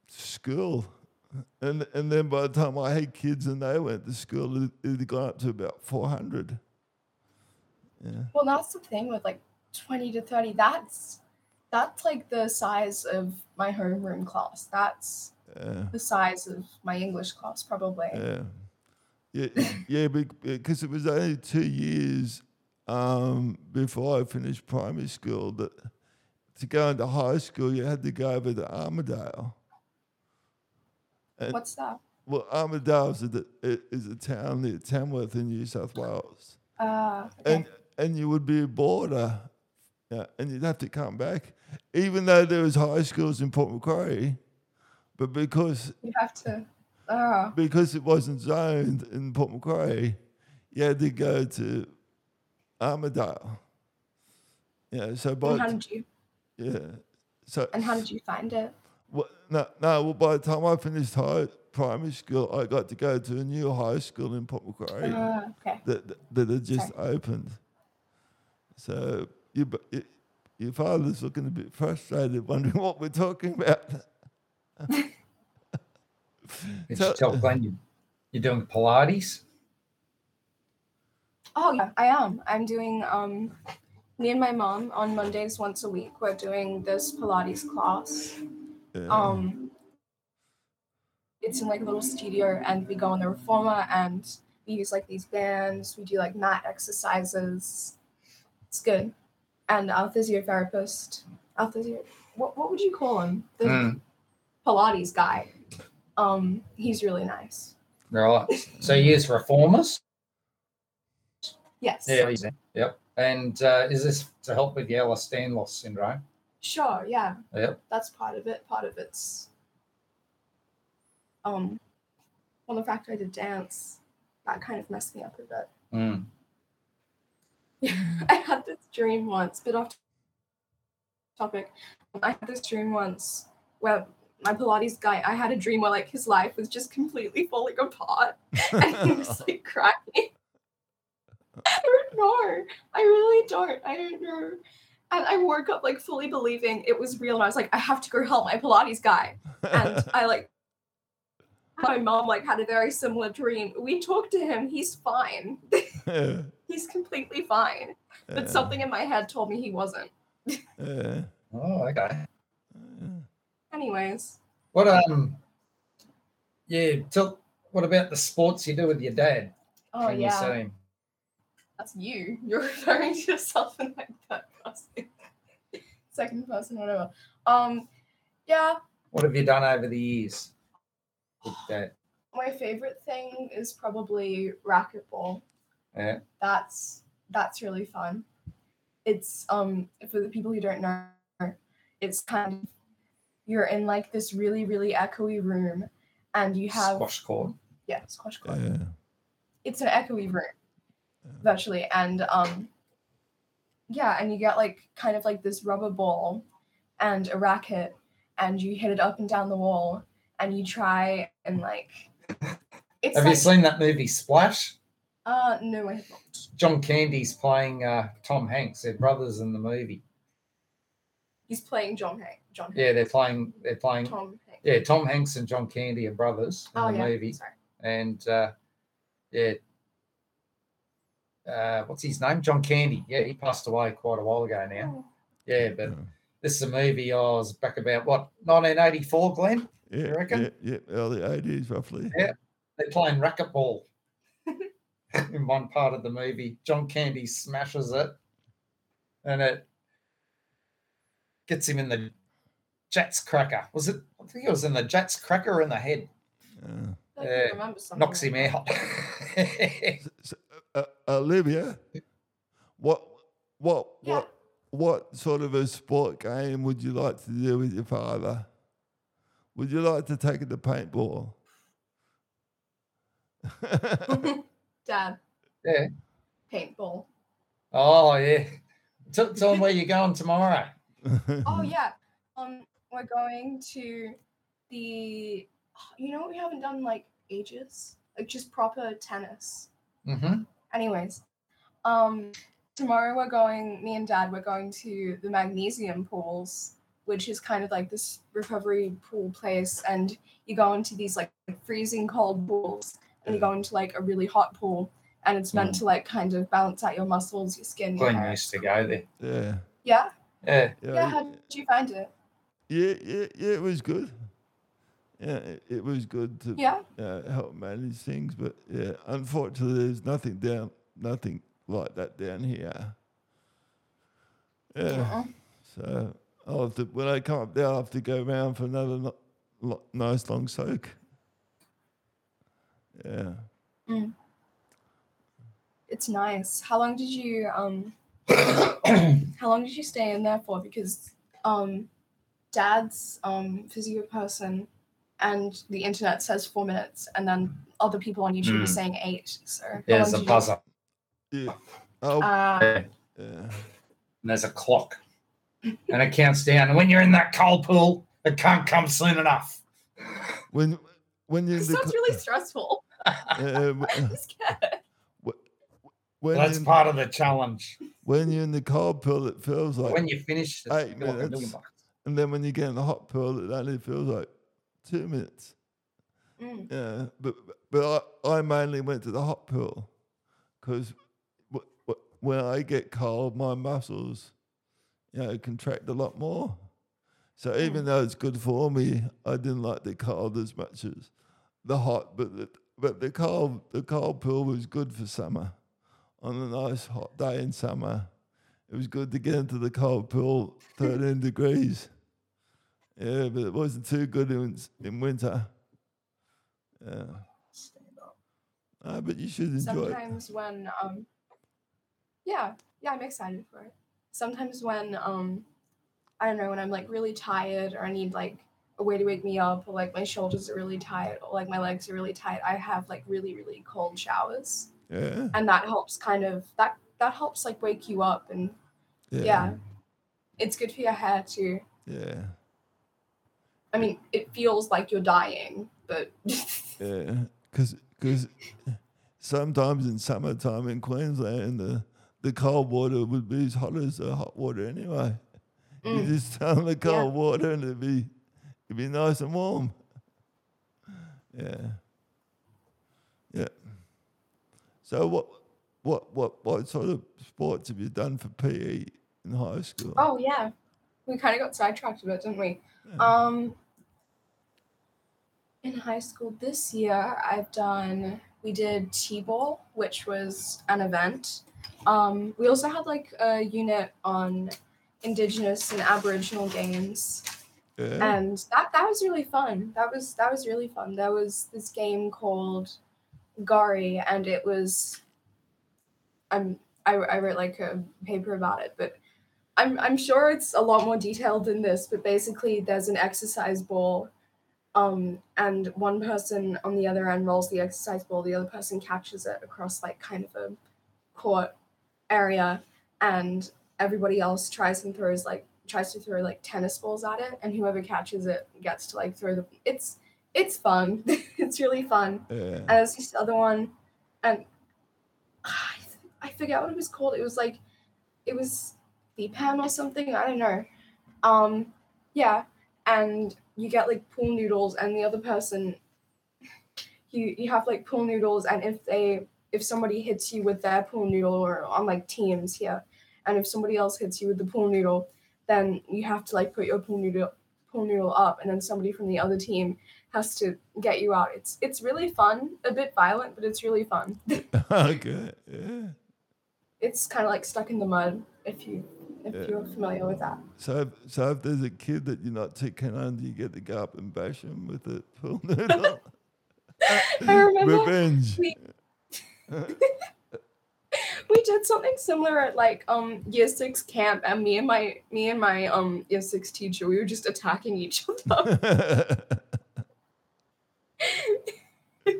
school. And, and then by the time I had kids and they went to school, it, it had gone up to about 400. Yeah. Well, that's the thing with like 20 to 30. That's that's like the size of my homeroom class. That's Yeah. the size of my English class probably. Yeah, yeah, yeah. Because it was only two years um, before I finished primary school that to go into high school you had to go over to Armidale. And, What's that? well, Armidale is a, is a town near Tamworth in New South Wales, Uh okay. and and you would be a boarder, yeah, and you'd have to come back, even though there was high schools in Port Macquarie, but because you have to uh because it wasn't zoned in Port Macquarie, you had to go to Armidale. Yeah, so by and how did you yeah, so and how did you find it? Well, no, no. Well, by the time I finished high primary school, I got to go to a new high school in Port Macquarie Uh, okay. that that- that had just opened. So you, b- y- your father's looking a bit frustrated, wondering what we're talking about. Did So- you tell Glenn you, you're doing Pilates? Oh yeah, I am. I'm doing um me and my mom on Mondays once a week we're doing this Pilates class. Yeah. Um it's in like a little studio and we go on the reformer and we use like these bands, we do like mat exercises. It's good. And our physiotherapist, our physio what what would you call him? The Mm, Pilates guy. Um, he's really nice. right. So you use reformers? Yes. Yeah. Yep. And uh, is this to help with Ehlers-Danlos syndrome? Sure, yeah. Yep. That's part of it. Part of it's um well the fact I did dance, that kind of messed me up a bit. Mm. I had this dream once, bit off topic. I had this dream once where my Pilates guy, I had a dream where like his life was just completely falling apart and he was like crying. I don't know. I really don't. I don't know. And I woke up like fully believing it was real. And I was like, I have to go help my Pilates guy. And I like, my mom like had a very similar dream. We talked to him. He's fine. He's completely fine. But yeah, something in my head told me he wasn't. yeah, Oh, okay. yeah. Anyways, What um? Yeah. Tell. What about the sports you do with your dad? oh when you yeah, see him? That's you. You're referring to yourself in like third person, second person, whatever. Um, yeah, What have you done over the years with dad? my favorite thing is probably racquetball. Yeah. That's that's really fun. It's um for the people who don't know, it's kind of you're in like this really really echoey room, and you have Squash court. yeah squash court. yeah. It's an echoey room, virtually, and um yeah, and you get like kind of like this rubber ball and a racket, and you hit it up and down the wall, and you try and like. It's Have like, you seen that movie Splash? Uh, no, I have not. John Candy's playing uh, Tom Hanks. They're brothers in the movie. He's playing John Hank. John Hank. Yeah, they're playing. They're playing. Tom Hanks. Yeah, Tom Hanks and John Candy are brothers in Oh the yeah. movie, Sorry. and uh, yeah, uh, what's his name? John Candy. Yeah, he passed away quite a while ago now. Oh, Yeah, but Yeah. this is a movie I was back about what 1984, Glenn. Yeah, reckon? yeah, yeah, early eighties roughly. Yeah. They're playing racquetball in one part of the movie. John Candy smashes it, and it gets him in the Jatz cracker. Was it? I think it was in the Jatz cracker in the head. Yeah. I can Yeah, remember something Knocks him out. So, uh, Olivia, what, what, Yeah. what, what sort of a sport game would you like to do with your father? Would you like to take it to paintball? Dad, yeah. paintball. Oh yeah. Tell, tell them where you're going tomorrow. Oh yeah. Um, we're going to the. You know what we haven't done like ages, like just proper tennis. Mm-hmm. Anyways, um, tomorrow we're going. Me and Dad we're going to the magnesium pools, which is kind of like this recovery pool place, and you go into these like freezing cold pools, and you go into like a really hot pool, and it's meant to like kind of balance out your muscles, your skin, your Glenn hair. used to go there. yeah, Yeah, Yeah. yeah, yeah. How did you find it? yeah, yeah, yeah, it was good. Yeah, it, it was good to Yeah. uh, help manage things, but yeah, unfortunately, there's nothing down, nothing like that down here. Yeah, Uh-uh. so I'll have to when I come up there, I'll have to go around for another no, lo- nice long soak. Yeah, It's nice. How long did you um how long did you stay in there for? Because um dad's um physio person and the internet says four minutes and then other people on YouTube are Mm. saying eight. So how There's a buzzer. yeah. Oh, Uh, Yeah. yeah. and there's a clock. And it counts down. And when you're in that cold pool, it can't come soon enough. When when you're in this the sounds co- really stressful. uh, w- I'm scared. when That's you're in- part of the challenge. when you're in the cold pool, it feels like When you finish, eight like a million minutes. bucks. And then when you get in the hot pool, it only feels like two minutes. Mm. Yeah, but but I, I mainly went to the hot pool because w- w- when I get cold, my muscles, you know, contract a lot more. So even though it's good for me, I didn't like the cold as much as the hot. But the, but the cold the cold pool was good for summer. On a nice hot day in summer, it was good to get into the cold pool, thirteen degrees. Yeah, but it wasn't too good in in winter. Yeah. Uh, but you should enjoy it. Sometimes when um yeah, yeah, I'm excited for it. Sometimes when um I don't know, when I'm like really tired or I need like a way to wake me up or like my shoulders are really tight or like my legs are really tight, I have like really, really cold showers. Yeah. And that helps kind of that that helps like wake you up and Yeah. yeah. It's good for your hair too. Yeah. I mean, it feels like you're dying, but Yeah. Because sometimes in summertime in Queensland, the, the cold water would be as hot as the hot water anyway. You Mm. just turn the cold water and it'd be it'd be nice and warm. Yeah. Yeah. So what what what what sort of sports have you done for PE in high school? Oh yeah, we kind of got sidetracked a bit, didn't we? Yeah. Um, in high school this year, I've done. We did t-ball, which was an event. Um, we also had like a unit on Indigenous and Aboriginal games, yeah. and that that was really fun. That was that was really fun. There was this game called Gari, and it was. I'm I, I wrote like a paper about it, but I'm I'm sure it's a lot more detailed than this. But basically, there's an exercise ball, um, and one person on the other end rolls the exercise ball. The other person catches it across like kind of a court area, and everybody else tries and throws like tries to throw like tennis balls at it, and whoever catches it gets to like throw the. It's it's fun. it's really fun. yeah. And there's this other one, and I, I forget what it was called. It was like, it was VPAN or something. I don't know. Um, yeah, and you get like pool noodles, and the other person, you you have like pool noodles, and if they if somebody hits you with their pool noodle or on like teams here, and if somebody else hits you with the pool noodle, then you have to like put your pool noodle pool noodle up, and then somebody from the other team has to get you out. It's it's really fun, a bit violent, but it's really fun. Oh, okay. Yeah. it's kind of like stuck in the mud if you if Yeah. you're familiar with that. So, if, so if there's a kid that you're not too keen on, do you get to go up and bash him with a pool noodle. I remember Revenge. we we did something similar at like um year six camp, and me and my me and my um year six teacher, we were just attacking each other. yeah.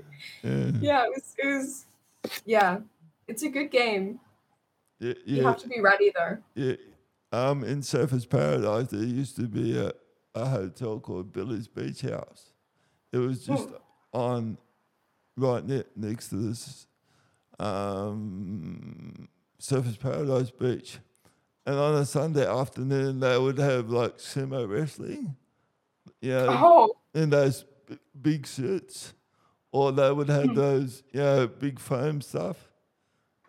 yeah, it was it was yeah, it's a good game. Yeah, You have to be ready though. yeah. Um, in Surfers Paradise, there used to be a, a hotel called Billy's Beach House. It was just on right ne- next to this um, Surfers Paradise Beach. And on a Sunday afternoon, they would have like sumo wrestling. Yeah, Oh, in those b- big suits, or they would have Hmm. those, you know, big foam stuff,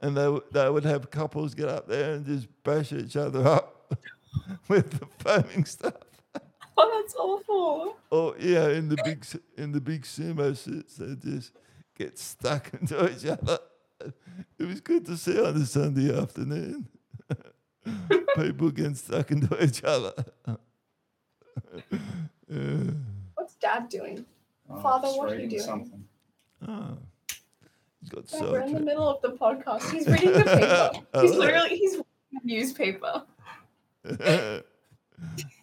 and they they would have couples get up there and just bash each other up with the foaming stuff. oh, that's awful. Oh yeah, in the big s- in the big sumo suits, they just get stuck into each other. It was good to see on a Sunday afternoon. People getting stuck into each other. yeah. What's Dad doing? Oh, Father, what are you doing? Something. Oh, he's got Dad, we're in the middle of the podcast. He's reading the paper. He's literally he's reading the newspaper.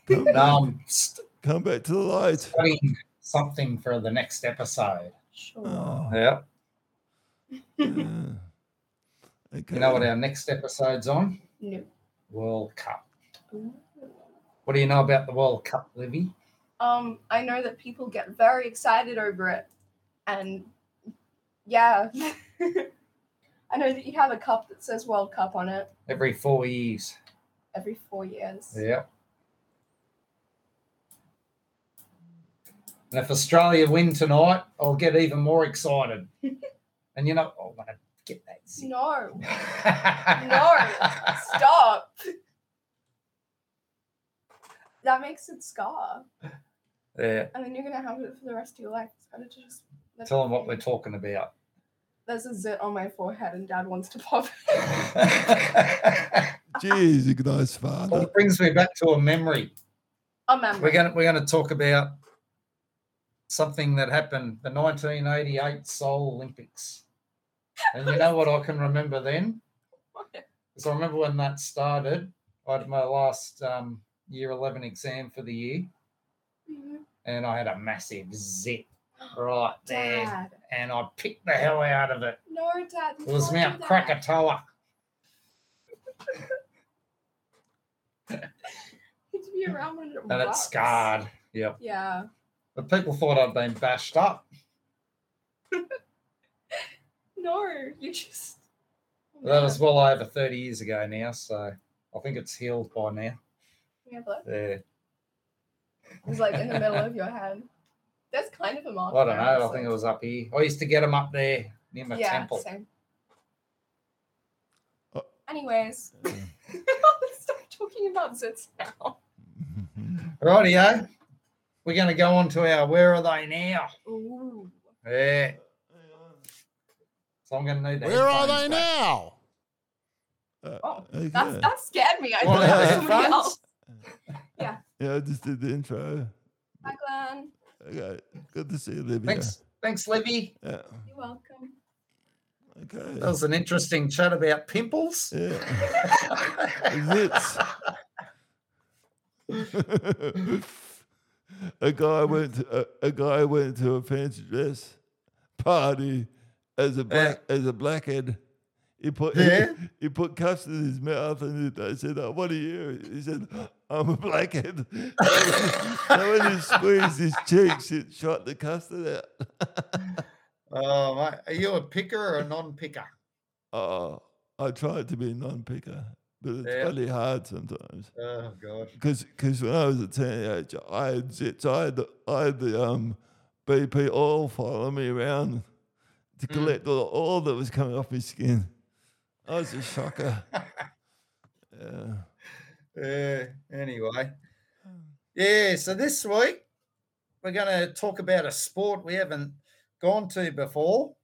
come, No, I'm st- come back to the light. studying something for the next episode. Sure. Oh, Yeah. yeah. Okay. You know what our next episode's on? No. World Cup. Ooh. What do you know about the World Cup, Livy? Um, I know that people get very excited over it, and yeah, I know that you have a cup that says World Cup on it Every four years. every four years. Yeah. And if Australia win tonight, I'll get even more excited. and you know, I want to get that. zip. No, no, stop. That makes it scar, Yeah. and then you're gonna have it for the rest of your life. It's better to just let Tell them what we're talking about. There's a zit on my forehead, and Dad wants to pop. it. Jeez, you nice well, it brings me back to a memory. a memory. We're going to we're going to talk about something that happened the 1988 Seoul Olympics. And you know what I can remember then? Because I remember when that started. I had my last um, year 11 exam for the year, Mhm. and I had a massive zip right there, Dad, and I picked the hell out of it. no, Dad. It was Mount. Krakatoa. To be around when it and erupts. it's scarred. Yep. Yeah. But people thought I'd been bashed up. No, you just. That was well over 30 years ago now, so I think it's healed by now. Yeah, but Yeah. it was like in the middle of your head. That's kind of a mark. I don't there, know. I think it was up here. I used to get them up there near my yeah, temple. same. Oh. Anyways, stop talking about zits now. Rightio. We're going to go on to our where are they now? Ooh. Yeah. So I'm going to need the Where are they back. now? Uh, Oh, okay. That's, that scared me. I Want thought that was somebody else. Yeah, Yeah, I just did the intro. Hi, Glenn. Okay, good to see you, Olivia. Thanks. Thanks, Libby. Yeah. You're welcome. Okay. That was an interesting chat about pimples. Yeah. Zits. a guy went to, a, a guy went to a fancy dress party as a black as a blackhead. He put Yeah. he, put cuffs in his mouth and he, I said, oh, "What are you?" He said, "I'm a blackhead." so when he squeezed his cheeks, it shot the custard out. Oh, mate. Are you a picker or a non-picker? Oh, I tried to be a non-picker, but it's Yeah. really hard sometimes. Oh God. Because because when I was a teenager, I had zits. I had the, I had the um, BP oil following me around to collect all the oil that was coming off my skin. Was a shocker. yeah. Yeah. Anyway. Yeah. So this week we're going to talk about a sport we haven't gone to before.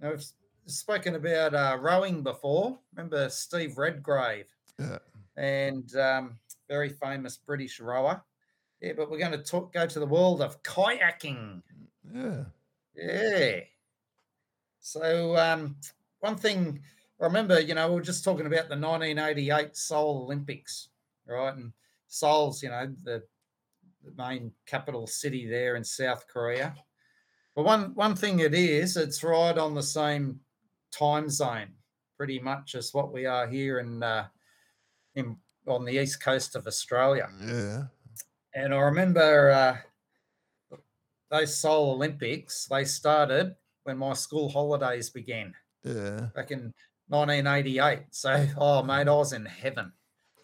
Now, we've spoken about uh, rowing before. Remember Steve Redgrave? Yeah. And um, very famous British rower. Yeah, but we're going to talk, go to the world of kayaking. Yeah. Yeah. So um, one thing I remember, you know, we were just talking about the 1988 Seoul Olympics, right? And Seoul's, you know, the, the main capital city there in South Korea. But one one thing it is, it's right on the same time zone, pretty much as what we are here in uh, in on the east coast of Australia. Yeah. And I remember uh, those Seoul Olympics, they started when my school holidays began Yeah. back in 1988. So, oh, mate, I was in heaven.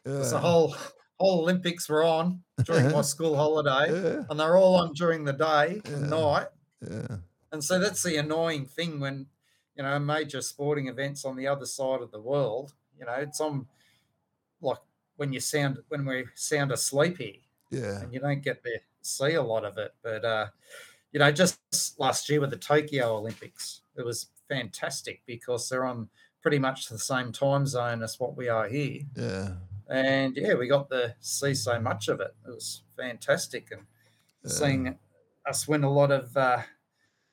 'Cause the Yeah. whole, whole Olympics were on during my school holiday, Yeah. and they're all on during the day and night. Yeah. And so that's the annoying thing when, you know, major sporting events on the other side of the world, you know, it's on like when you sound, when we sound asleep here Yeah. and you don't get to see a lot of it. But uh, you know, just last year with the Tokyo Olympics, it was fantastic because they're on pretty much the same time zone as what we are here. Yeah. And yeah, we got to see so much of it. It was fantastic, and Yeah. seeing us win a lot of uh,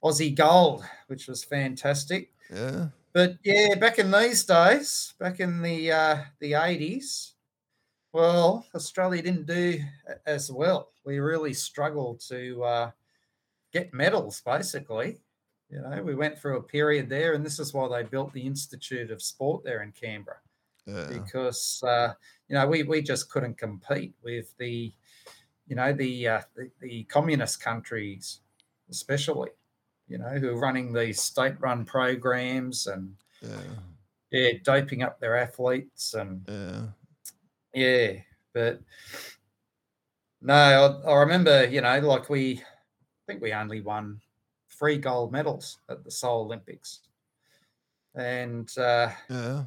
Aussie gold, which was fantastic. Yeah. But yeah, back in these days, back in the uh, the eighties, well, Australia didn't do as well. We really struggled to uh, get medals. Basically, you know, we went through a period there, and this is why they built the Institute of Sport there in Canberra Yeah. because uh, you know we we just couldn't compete with the you know the, uh, the the communist countries, especially you know who are running these state-run programs and Yeah. yeah doping up their athletes and Yeah. yeah but no I, I remember you know like we I think we only won three gold medals at the Seoul Olympics and uh, Yeah.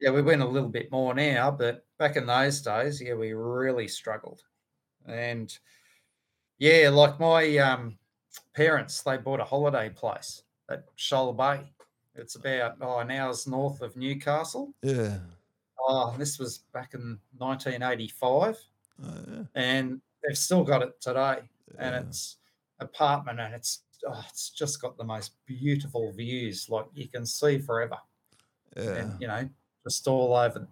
yeah, we win a little bit more now, but back in those days, yeah, we really struggled. And yeah, like my um, parents, they bought a holiday place at Shoal Bay. It's about oh, an hour's north of Newcastle. Yeah. Oh, this was back in 1985, Oh, yeah. and they've still got it today. And it's apartment, and it's oh, it's just got the most beautiful views, like you can see forever. Yeah. and you know just all over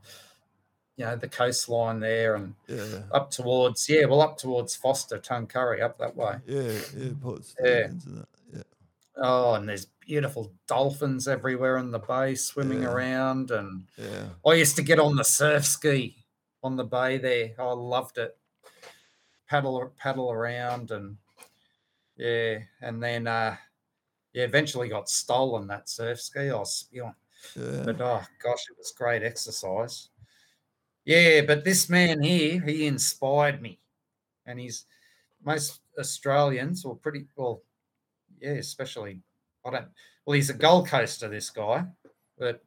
you know the coastline there and Yeah. up towards yeah well up towards Forster Tuncurry up that way Yeah. Yeah. Port Yeah. Yeah. oh and there's beautiful dolphins everywhere in the bay swimming Yeah. around and Yeah. i used to get on the surf ski on the bay there i loved it paddle paddle around and yeah and then uh yeah eventually got stolen that surf ski i was spewing Yeah. But oh gosh, it was great exercise. Yeah, but this man here, he inspired me. And he's most Australians, or pretty well, yeah, especially I don't well, he's a Gold Coaster, this guy, but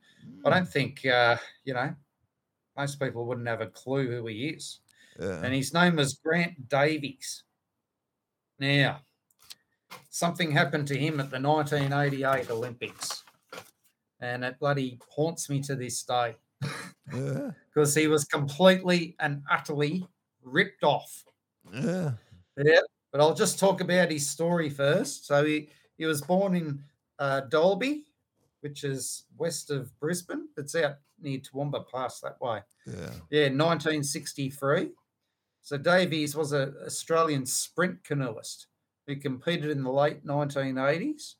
I don't think uh, you know, most people wouldn't have a clue who he is. Yeah. And his name was Grant Davies. Now, something happened to him at the 1988 Olympics, and it bloody haunts me to this day Yeah. because he was completely and utterly ripped off. Yeah. Yeah, but I'll just talk about his story first. So he, he was born in uh, Dalby, which is west of Brisbane. It's out near Toowoomba Pass that way. Yeah. Yeah, 1963. So Davies was an Australian sprint canoeist who competed in the late 1980s,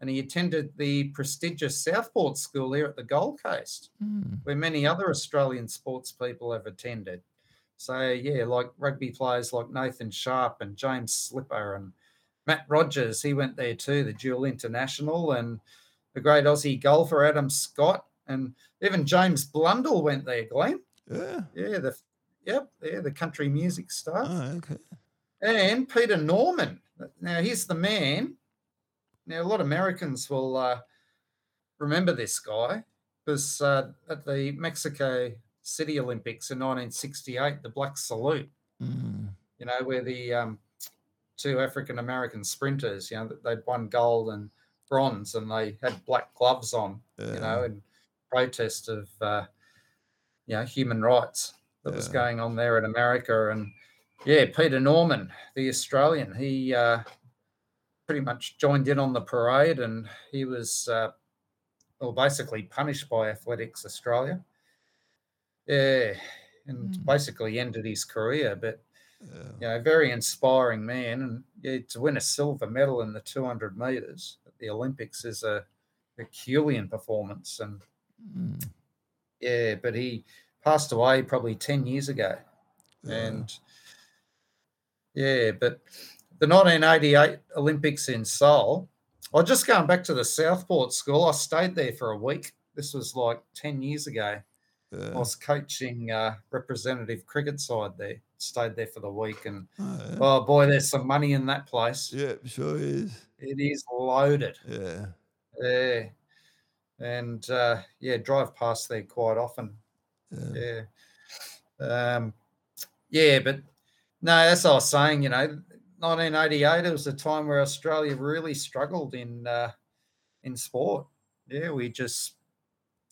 and he attended the prestigious Southport School here at the Gold Coast, Mm. where many other Australian sports people have attended. So yeah, like rugby players like Nathan Sharpe and James Slipper and Mat Rogers, he went there too, the dual international, and the great Aussie golfer Adam Scott, and even James Blundell went there, Glenn. Yeah. Yeah, the yep, yeah, the country music star. Oh, okay. And Peter Norman. Now he's the man. Now a lot of Americans will uh, remember this guy because uh, at the Mexico City Olympics in 1968, the Black Salute, Mm. you know, where the um, two African American sprinters, you know, they'd won gold and bronze and they had black gloves on, you know, in protest of, uh, you know, human rights that was going on there in America. And yeah, Peter Norman, the Australian, he uh, pretty much joined in on the parade and he was, uh, well, basically punished by Athletics Australia. Yeah, and Mm. basically ended his career. But Yeah. you know, very inspiring man, and yeah, to win a silver medal in the 200 meters at the Olympics is a Herculean performance. And Mm. yeah, but he passed away probably 10 years ago. Yeah. And yeah, but the 1988 Olympics in Seoul, I just going back to the Southport school. I stayed there for a week. This was like 10 years ago. I was coaching uh, representative cricket side there. Stayed there for the week, and Oh, yeah. oh boy, there's some money in that place. Yeah, sure is. It is loaded. Yeah. Yeah, and uh, yeah, drive past there quite often. Yeah. Yeah, um, yeah, but no, that's what I was saying. You know, 1988 it was a time where Australia really struggled in uh, in sport. Yeah, we just,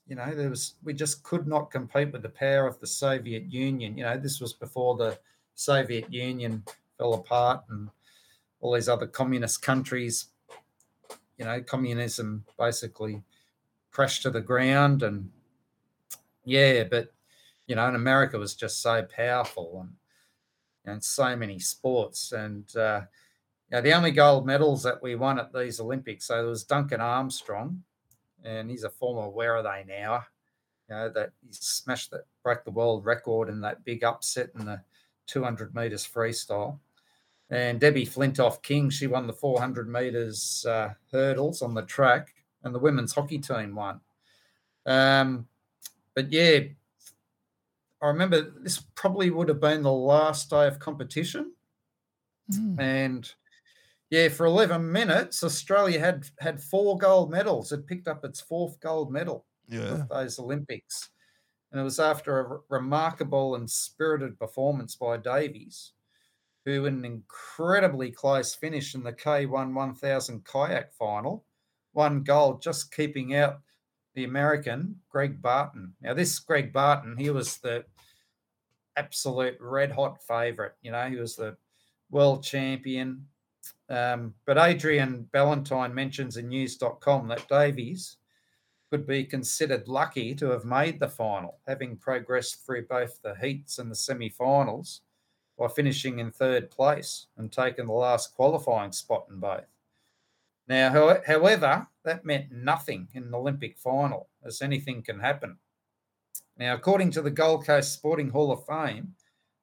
you know, there was we just could not compete with the power of the Soviet Union. You know, this was before the Soviet Union fell apart and all these other communist countries. You know, communism basically crashed to the ground, and yeah, but you know, and America was just so powerful and and so many sports. And uh, you know, the only gold medals that we won at these Olympics, so there was Duncan Armstrong, and he's a former where are they now? You know, that he smashed that broke the world record in that big upset in the 200 meters freestyle. And Debbie Flintoff King, she won the 400 meters uh, hurdles on the track, and the women's hockey team won. Um, but yeah, I remember this probably would have been the last day of competition, Mm. and yeah, for 11 minutes, Australia had had four gold medals. It picked up its fourth gold medal Yeah. those Olympics, and it was after a remarkable and spirited performance by Davies, who in an incredibly close finish in the K1 1000 kayak final, won gold, just keeping out the American Greg Barton. Now, this Greg Barton, he was the absolute red hot favourite. You know, he was the world champion. Um, but Adrian Ballantyne mentions in news.com that Davies could be considered lucky to have made the final, having progressed through both the heats and the semi finals by finishing in third place and taking the last qualifying spot in both. Now, however, that meant nothing in an Olympic final, as anything can happen. Now, according to the Gold Coast Sporting Hall of Fame,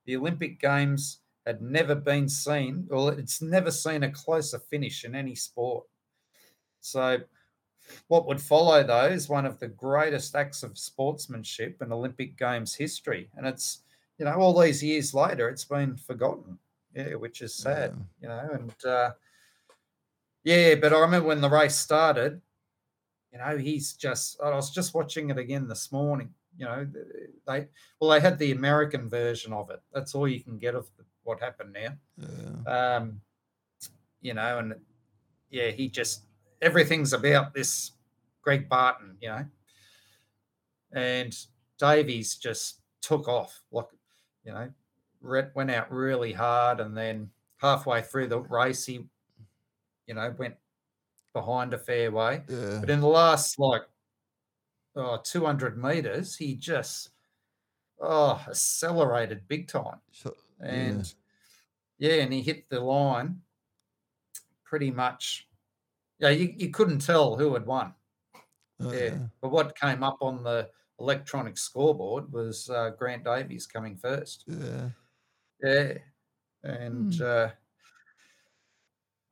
the Olympic Games had never been seen, or it's never seen a closer finish in any sport. So, what would follow, though, is one of the greatest acts of sportsmanship in Olympic Games history. And it's, you know, all these years later, it's been forgotten, yeah, which is sad, you know. And uh, yeah, but I remember when the race started, you know, he's just, I was just watching it again this morning. You know, they, well, they had the American version of it. That's all you can get of what happened now. Yeah. Um, you know, and yeah, he just everything's about this Greg Barton, you know, and Davies just took off like, you know, went out really hard, and then halfway through the race, he, you know, went behind a fair way. Yeah. But in the last like oh, 200 meters, he just oh accelerated big time. So, And yeah, and he hit the line pretty much. Yeah, you, you couldn't tell who had won. yeah. Yeah. But what came up on the electronic scoreboard was uh, Grant Davies coming first. Yeah. Yeah. And Hmm. uh,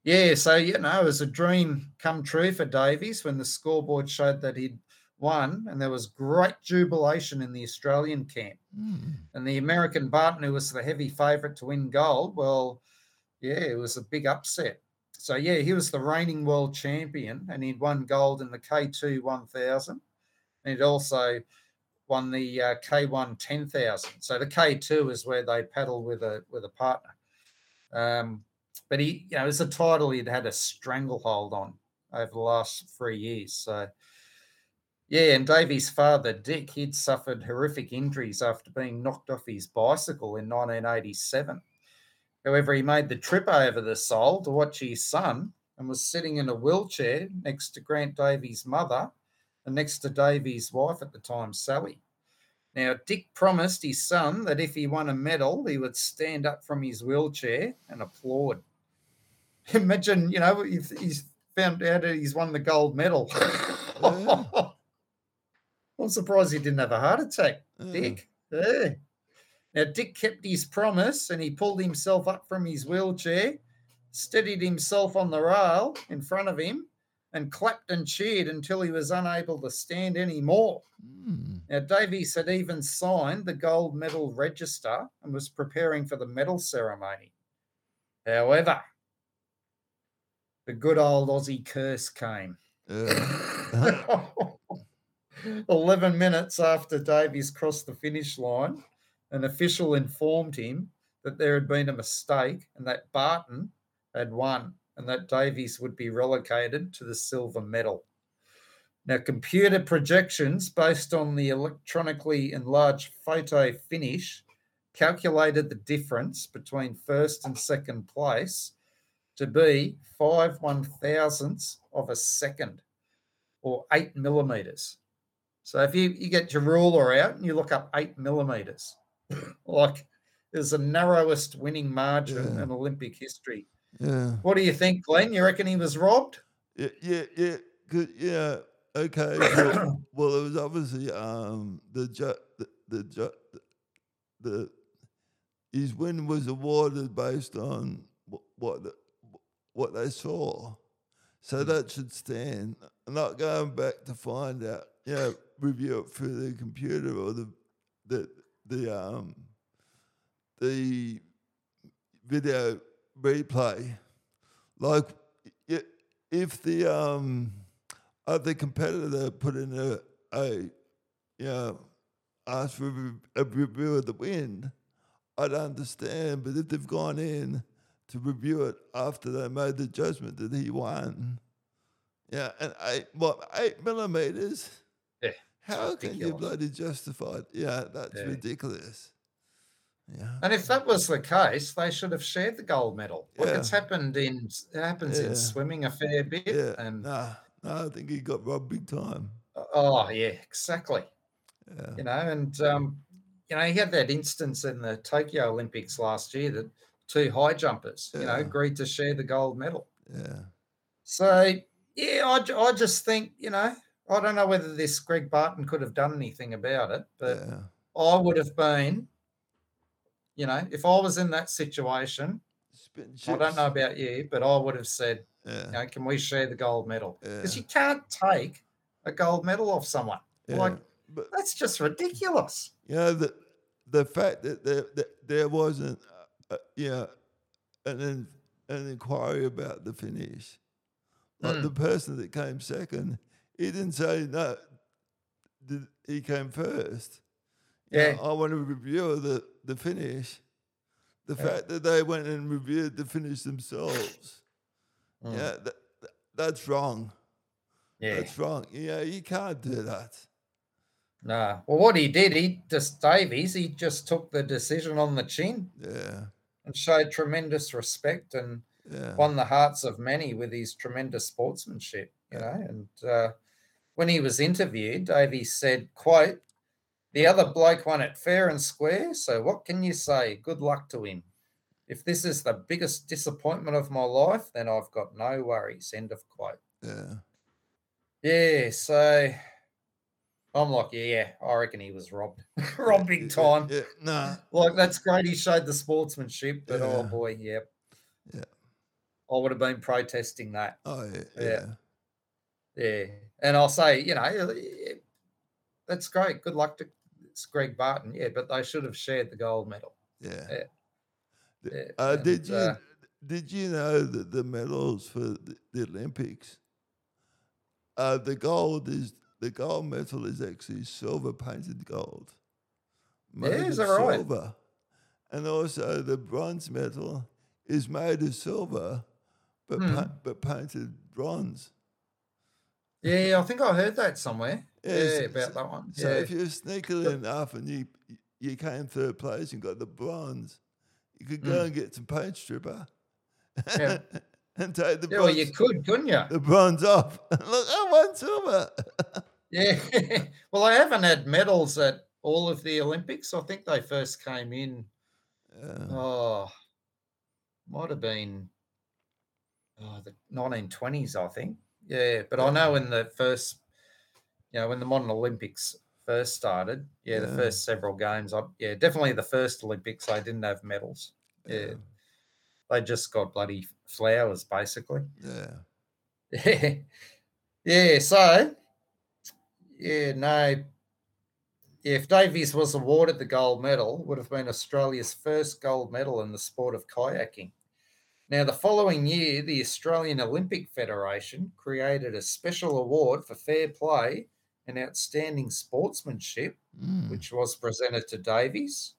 yeah, so you know, it was a dream come true for Davies when the scoreboard showed that he'd won, and there was great jubilation in the Australian camp. Mm. And the American Barton, who was the heavy favourite to win gold, well, yeah, it was a big upset. so yeah, he was the reigning world champion, and he'd won gold in the K2 1000, and he'd also won the uh, K1 10,000. So the K2 is where they paddle with a with a partner. Um, but he, you know, was a title he'd had a stranglehold on over the last three years. So yeah, and Davies' father, Dick, he'd suffered horrific injuries after being knocked off his bicycle in 1987. However, he made the trip over the Seoul to watch his son and was sitting in a wheelchair next to Grant Davies' mother and next to Davies' wife at the time, Sally. Now, Dick promised his son that if he won a medal, he would stand up from his wheelchair and applaud. Imagine, you know, if he's found out that he's won the gold medal. I'm surprised he didn't have a heart attack, Dick. Yeah. Now, Dick kept his promise and he pulled himself up from his wheelchair, steadied himself on the rail in front of him, and clapped and cheered until he was unable to stand anymore. Mm. Now, Davies had even signed the gold medal register and was preparing for the medal ceremony. However, the good old Aussie curse came. 11 minutes after Davies crossed the finish line, an official informed him that there had been a mistake and that Barton had won and that Davies would be relocated to the silver medal. Now, computer projections based on the electronically enlarged photo finish calculated the difference between first and second place to be five one thousandths of a second or eight millimeters. So if you, you get your ruler out and you look up eight millimeters, like there's the narrowest winning margin Yeah. in Olympic history. yeah. What do you think, Glenn? You reckon he was robbed? Yeah, yeah, yeah, good, yeah. Okay. Well, well, it was obviously um the ju- the the, ju- the the his win was awarded based on wh- what the, what they saw, so that should stand. Not going back to find out, yeah, review it through the computer or the the the um the video replay, like if the um other competitor put in a a you know asked for a review of the win, I'd understand. But if they've gone in to review it after they made the judgment that he won, yeah, and eight what eight millimeters. Yeah, How can you bloody justify it? Yeah, that's Yeah. ridiculous. Yeah. And if that was the case, they should have shared the gold medal. Look, Yeah. it's happened in it happens Yeah. in swimming a fair bit. Yeah, And nah, nah, I think he got robbed big time. oh yeah, exactly. Yeah, You know, and um, you know, he had that instance in the Tokyo Olympics last year that two high jumpers, you know, agreed to share the gold medal. yeah, So yeah, I, I just think, you know, I don't know whether this Greg Barton could have done anything about it, but yeah, I would have been, you know, if I was in that situation, I don't know about you, but I would have said, you Yeah, know, can we share the gold medal? yeah, Because you can't take a gold medal off someone. yeah. Like but that's just ridiculous. you know the the fact that there that there wasn't, uh, yeah, an an inquiry about the finish. Like Mm. the person that came second, he didn't say no. Did, he came first. You know, Yeah. I want to review the the finish. The Yeah. fact that they went and reviewed the finish themselves. Mm. Yeah, that, that- that's wrong. Yeah. That's wrong. Yeah, you can't do that. No. Well, what he did, he just Davies, he just took the decision on the chin Yeah, and showed tremendous respect and yeah, won the hearts of many with his tremendous sportsmanship. You know, and uh, when he was interviewed, Davey said, "quote The other bloke won it fair and square. So what can you say? Good luck to him. If this is the biggest disappointment of my life, then I've got no worries." End of quote. yeah, Yeah, so I'm like, yeah, yeah, I reckon he was robbed, robbed big time. Yeah, nah, Like that's great. He showed the sportsmanship, but oh boy, yep. Yeah. I would have been protesting that. oh yeah, Yeah. yeah, Yeah, and I'll say, you know, eh, that's great. Good luck to Greg Barton. Yeah, but they should have shared the gold medal. yeah. Yeah. Yeah, Uh, did you uh, did you know that the medals for the, the Olympics, uh, the gold is the gold medal is actually silver painted gold. Yeah, made is of that right? Silver, and also the bronze medal is made of silver, but Hmm. pa- but painted bronze. Yeah, I think I heard that somewhere. Yeah, Yeah, so- about that one. So yeah. if you're sneaking enough and you you came third place and got the bronze, you could go Mm. and get some paint stripper Yeah. and take the yeah, well, you could, couldn't you? the bronze off. Look, I won silver. Yeah. well, I haven't had medals at all of the Olympics. I think they first came in. Yeah. Oh, might have been oh, the 1920s, I think. Yeah, but I know in the first, you know, when the modern Olympics first started, yeah, the first several games, I, yeah, definitely the first Olympics, they didn't have medals. Yeah, they just got bloody flowers, basically. Yeah. Yeah. Yeah. So, yeah, no. If Davies was awarded the gold medal, would have been Australia's first gold medal in the sport of kayaking. Now, the following year, the Australian Olympic Federation created a special award for fair play and outstanding sportsmanship, Mm. which was presented to Davies.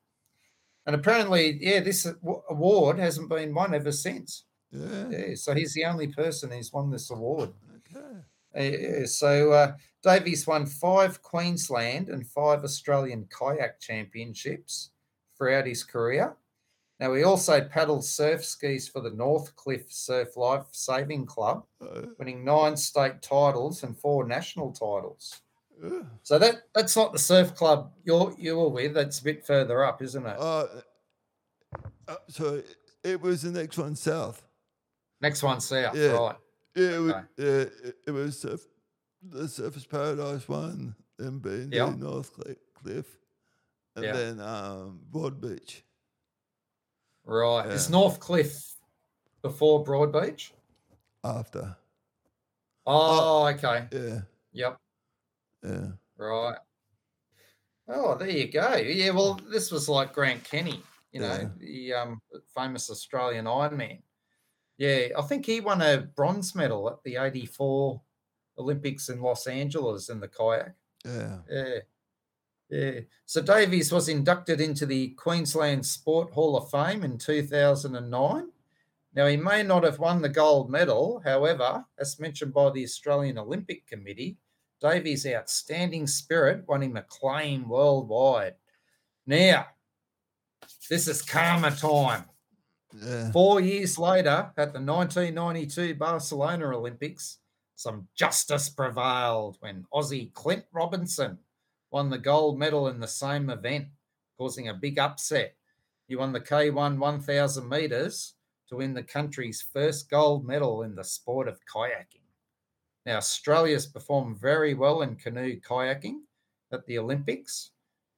And apparently, yeah, this award hasn't been won ever since. Yeah. Yeah, so he's the only person who's won this award. Okay. Uh, yeah, so uh, Davies won five Queensland and five Australian kayak championships throughout his career. Now he also paddled surf skis for the Northcliffe Surf Life Saving Club, Uh, winning nine state titles and four national titles. uh, So that that's not the surf club you're you were with. That's a bit further up, isn't it? uh, uh, so it was the next one south. Next one south, yeah. right? Yeah, it was, Okay. yeah, it, it was surf, the Surfers Paradise one, then being Yeah. the North Cliff, and Yeah. then um, Broadbeach. Right. Is Northcliffe before Broadbeach? After. Oh, okay. Yeah, Yep. yeah. Right. Oh, there you go. Yeah, well, this was like Grant Kenny, you know, Yeah. the um, famous Australian Ironman. Yeah, I think he won a bronze medal at the 84 Olympics in Los Angeles in the kayak. Yeah. Yeah. Yeah. So Davies was inducted into the Queensland Sport Hall of Fame in 2009. Now, he may not have won the gold medal. However, as mentioned by the Australian Olympic Committee, Davies' outstanding spirit won him acclaim worldwide. Now, this is karma time. Yeah. Four years later, at the 1992 Barcelona Olympics, some justice prevailed when Aussie Clint Robinson won the gold medal in the same event, causing a big upset. He won the K1 1000 metres to win the country's first gold medal in the sport of kayaking. Now, Australia's performed very well in canoe kayaking at the Olympics.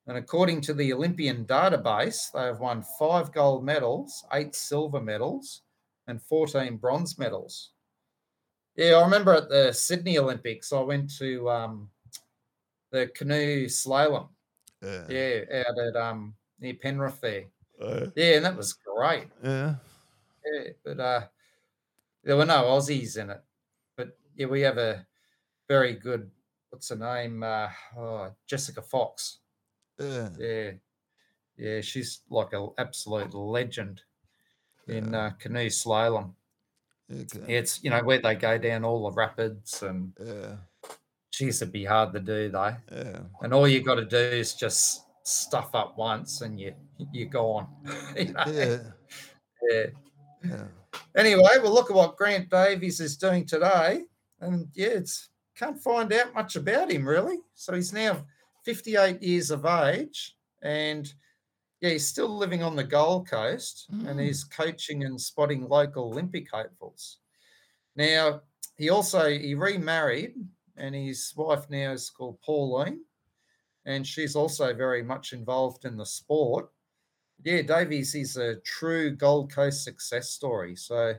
And according to the Olympian database, they have won five gold medals, eight silver medals, and 14 bronze medals. Yeah, I remember at the Sydney Olympics, I went to um, the canoe slalom. Yeah. Yeah, out at um, near Penrith there. Uh, Yeah, and that was great. yeah. Yeah, but uh, there were no Aussies in it. But yeah, we have a very good, what's her name? Uh, oh, Jessica Fox. Yeah. Yeah, yeah, she's like an absolute legend in uh, canoe slalom. Okay. It's you know where they go down all the rapids, and Yeah. geez, it'd be hard to do though. Yeah. And all you got to do is just stuff up once, and you you're gone. you know? Yeah. yeah. Yeah. Anyway, well, look at what Grant Davies is doing today, and yeah, it's can't find out much about him really. So he's now 58 years of age, and yeah, he's still living on the Gold Coast, and Mm. he's coaching and spotting local Olympic hopefuls. Now, he also he remarried, and his wife now is called Pauline, and she's also very much involved in the sport yeah, Davies is a true Gold Coast success story. So,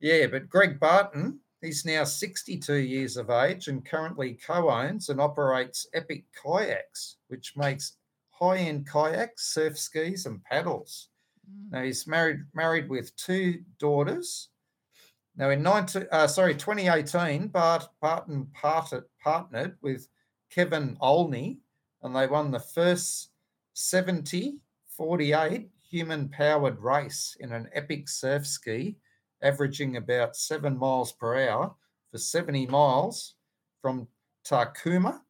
yeah, but Greg Barton, he's now 62 years of age and currently co owns and operates Epic Kayaks, which makes high end kayaks, surf skis, and paddles. Now he's married married with two daughters. Now in 19, uh, sorry 2018, Bart Barton parted, partnered with Kevin Olney, and they won the first 70 48 human powered race in an epic surf ski, averaging about seven miles per hour for 70 miles from Tacoma,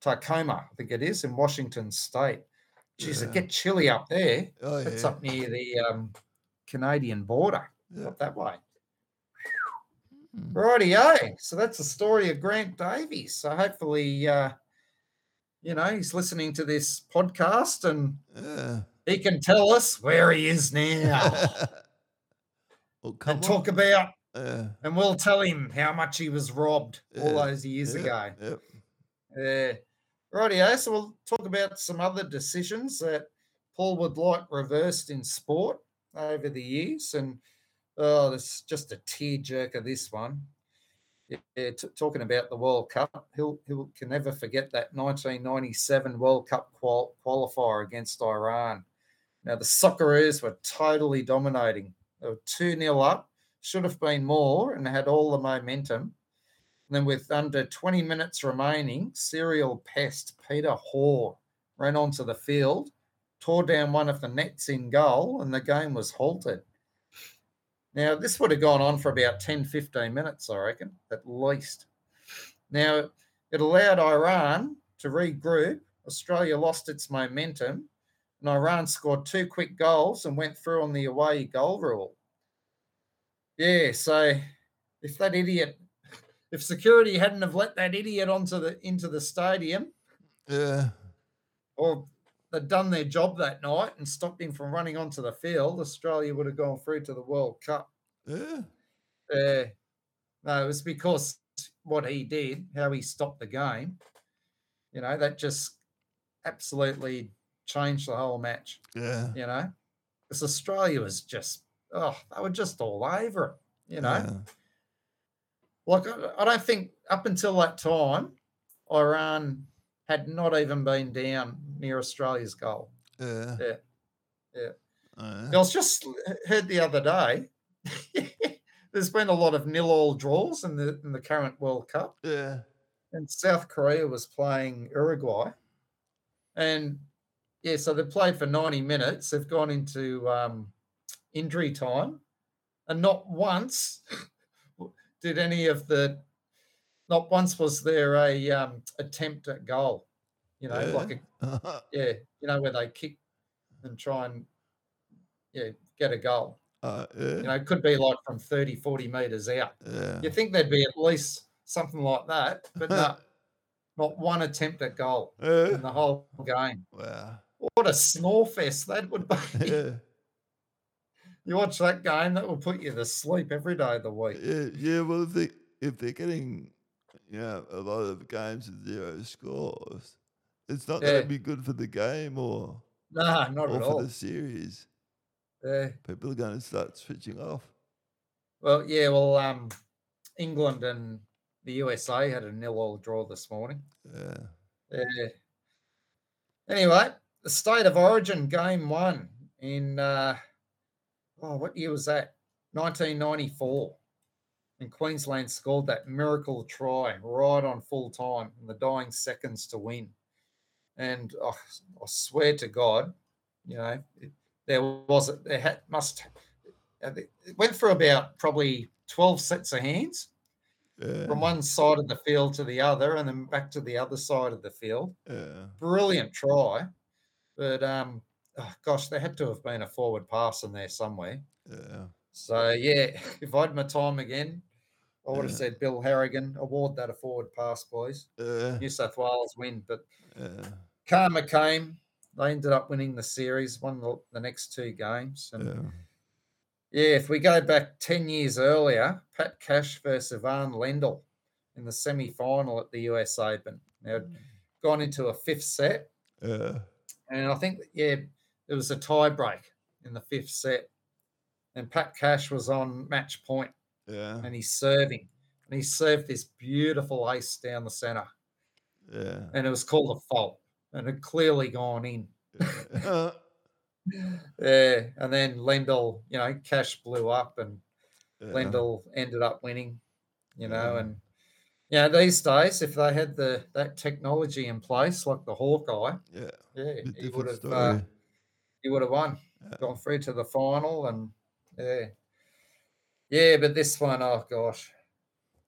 Tacoma, I think it is, in Washington State. Geez, Yeah. it get chilly up there. Oh It's yeah. up near the um, Canadian border, Yeah. up that way. Mm. Rightio. So that's the story of Grant Davies. So hopefully, uh, you know, he's listening to this podcast and Yeah. he can tell us where he is now well, and on. talk about, Yeah. and we'll tell him how much he was robbed all those years yeah, ago. Yeah. Uh, Rightio. So we'll talk about some other decisions that Paul would like reversed in sport over the years. And oh, is just a tearjerker, this one. Yeah, t- talking about the World Cup, he'll he'll can never forget that 1997 World Cup qual- qualifier against Iran. Now the Socceroos were totally dominating. They were two 0 up, should have been more, and had all the momentum. And then with under 20 minutes remaining, serial pest Peter Hore ran onto the field, tore down one of the nets in goal, and the game was halted. Now, this would have gone on for about 10, 15 minutes, I reckon, at least. Now, it allowed Iran to regroup. Australia lost its momentum, and Iran scored two quick goals and went through on the away goal rule. Yeah, so if that idiot, if security hadn't have let that idiot onto the into the stadium, Yeah. or they'd done their job that night and stopped him from running onto the field, Australia would have gone through to the World Cup. Yeah. Uh, no, it was because what he did, how he stopped the game. You know, that just absolutely changed the whole match. Yeah. You know, because Australia was just, oh, they were just all over it. You know, Yeah. like I, I don't think up until that time, Iran had not even been down near Australia's goal. Yeah. Yeah. Yeah. Oh, I was just heard the other day. there's been a lot of nil all draws in the in the current World Cup, Yeah. and South Korea was playing Uruguay, and yeah, so they've played for 90 minutes. They've gone into um, injury time, and not once did any of the, not once was there a um, attempt at goal. You know, like a yeah, you know, where they kick and try and yeah, get a goal. uh, You know, it could be like from 30, 40 meters out. Yeah. You think there'd be at least something like that, but no, not one attempt at goal in Yeah. the whole game. Wow. What a snore fest that would be. Yeah. You watch that game, that will put you to sleep every day of the week. Yeah. Yeah. Well, if they if they're getting, you know, a lot of games with zero scores, it's not Yeah. going to be good for the game or No, not or at for all. the series. Yeah. People are going to start switching off. Well, yeah, well, um, England and the USA had a nil-all draw this morning. Yeah. Yeah. Anyway, the state of origin game one in uh oh what year was that? 1994. And Queensland scored that miracle try right on full time in the dying seconds to win. And oh, I swear to God, you know, it, there was there had must uh, it went through about probably 12 sets of hands Yeah. from one side of the field to the other and then back to the other side of the field Yeah. brilliant try, but um, oh gosh, there had to have been a forward pass in there somewhere. Yeah. So yeah, if I had my time again, I would have Yeah. said Bill Harrigan, award that a forward pass, boys. Yeah. New South Wales win, but Yeah. karma came. They ended up winning the series, won the, the next two games, and Yeah. if we go back ten years earlier, Pat Cash versus Ivan Lendl in the semi-final at the US Open. Now, it'd gone into a fifth set. Yeah. And I think, yeah, there was a tie break in the fifth set. And Pat Cash was on match point Yeah. and he's serving. And he served this beautiful ace down the center. Yeah. And it was called a fault. And it clearly gone in. Yeah. yeah, and then Lendl, you know, cash blew up and Yeah. Lendl ended up winning, you know, Yeah. and yeah, these days if they had the that technology in place like the Hawkeye, Yeah. yeah, he would have uh, he would have won, Yeah. gone through to the final, and yeah, yeah. But this one, oh gosh,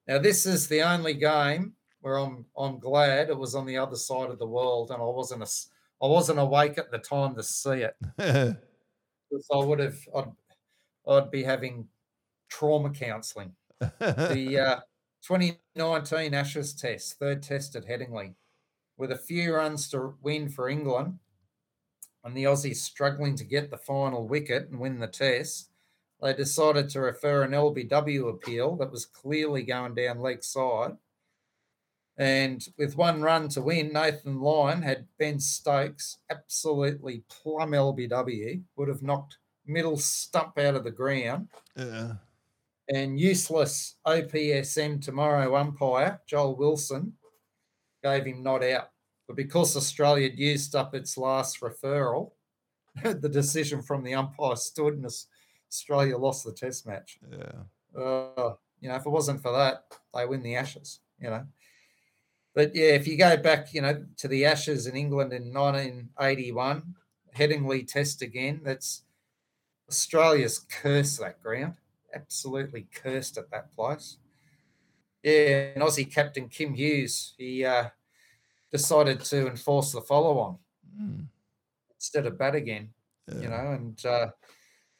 now this is the only game where I'm I'm glad it was on the other side of the world, and I wasn't a, I wasn't awake at the time to see it. Because I would have, I'd, I'd be having trauma counselling. The uh, 2019 Ashes Test, third test at Headingley, with a few runs to win for England, and the Aussies struggling to get the final wicket and win the test, they decided to refer an LBW appeal that was clearly going down leg side. And with one run to win, Nathan Lyon had Ben Stokes absolutely plumb LBW, would have knocked middle stump out of the ground yeah. And useless OPSM tomorrow umpire Joel Wilson gave him not out. But because Australia had used up its last referral, the decision from the umpire stood and Australia lost the test match. Yeah. Uh, you know, if it wasn't for that, they win the Ashes, you know. But yeah, if you go back, you know, to the Ashes in England in 1981, Headingley Test again, that's Australia's curse, that ground. Absolutely cursed at that place. Yeah, and Aussie captain Kim Hughes, he uh, decided to enforce the follow on Mm. instead of bat again Yeah. you know, and uh,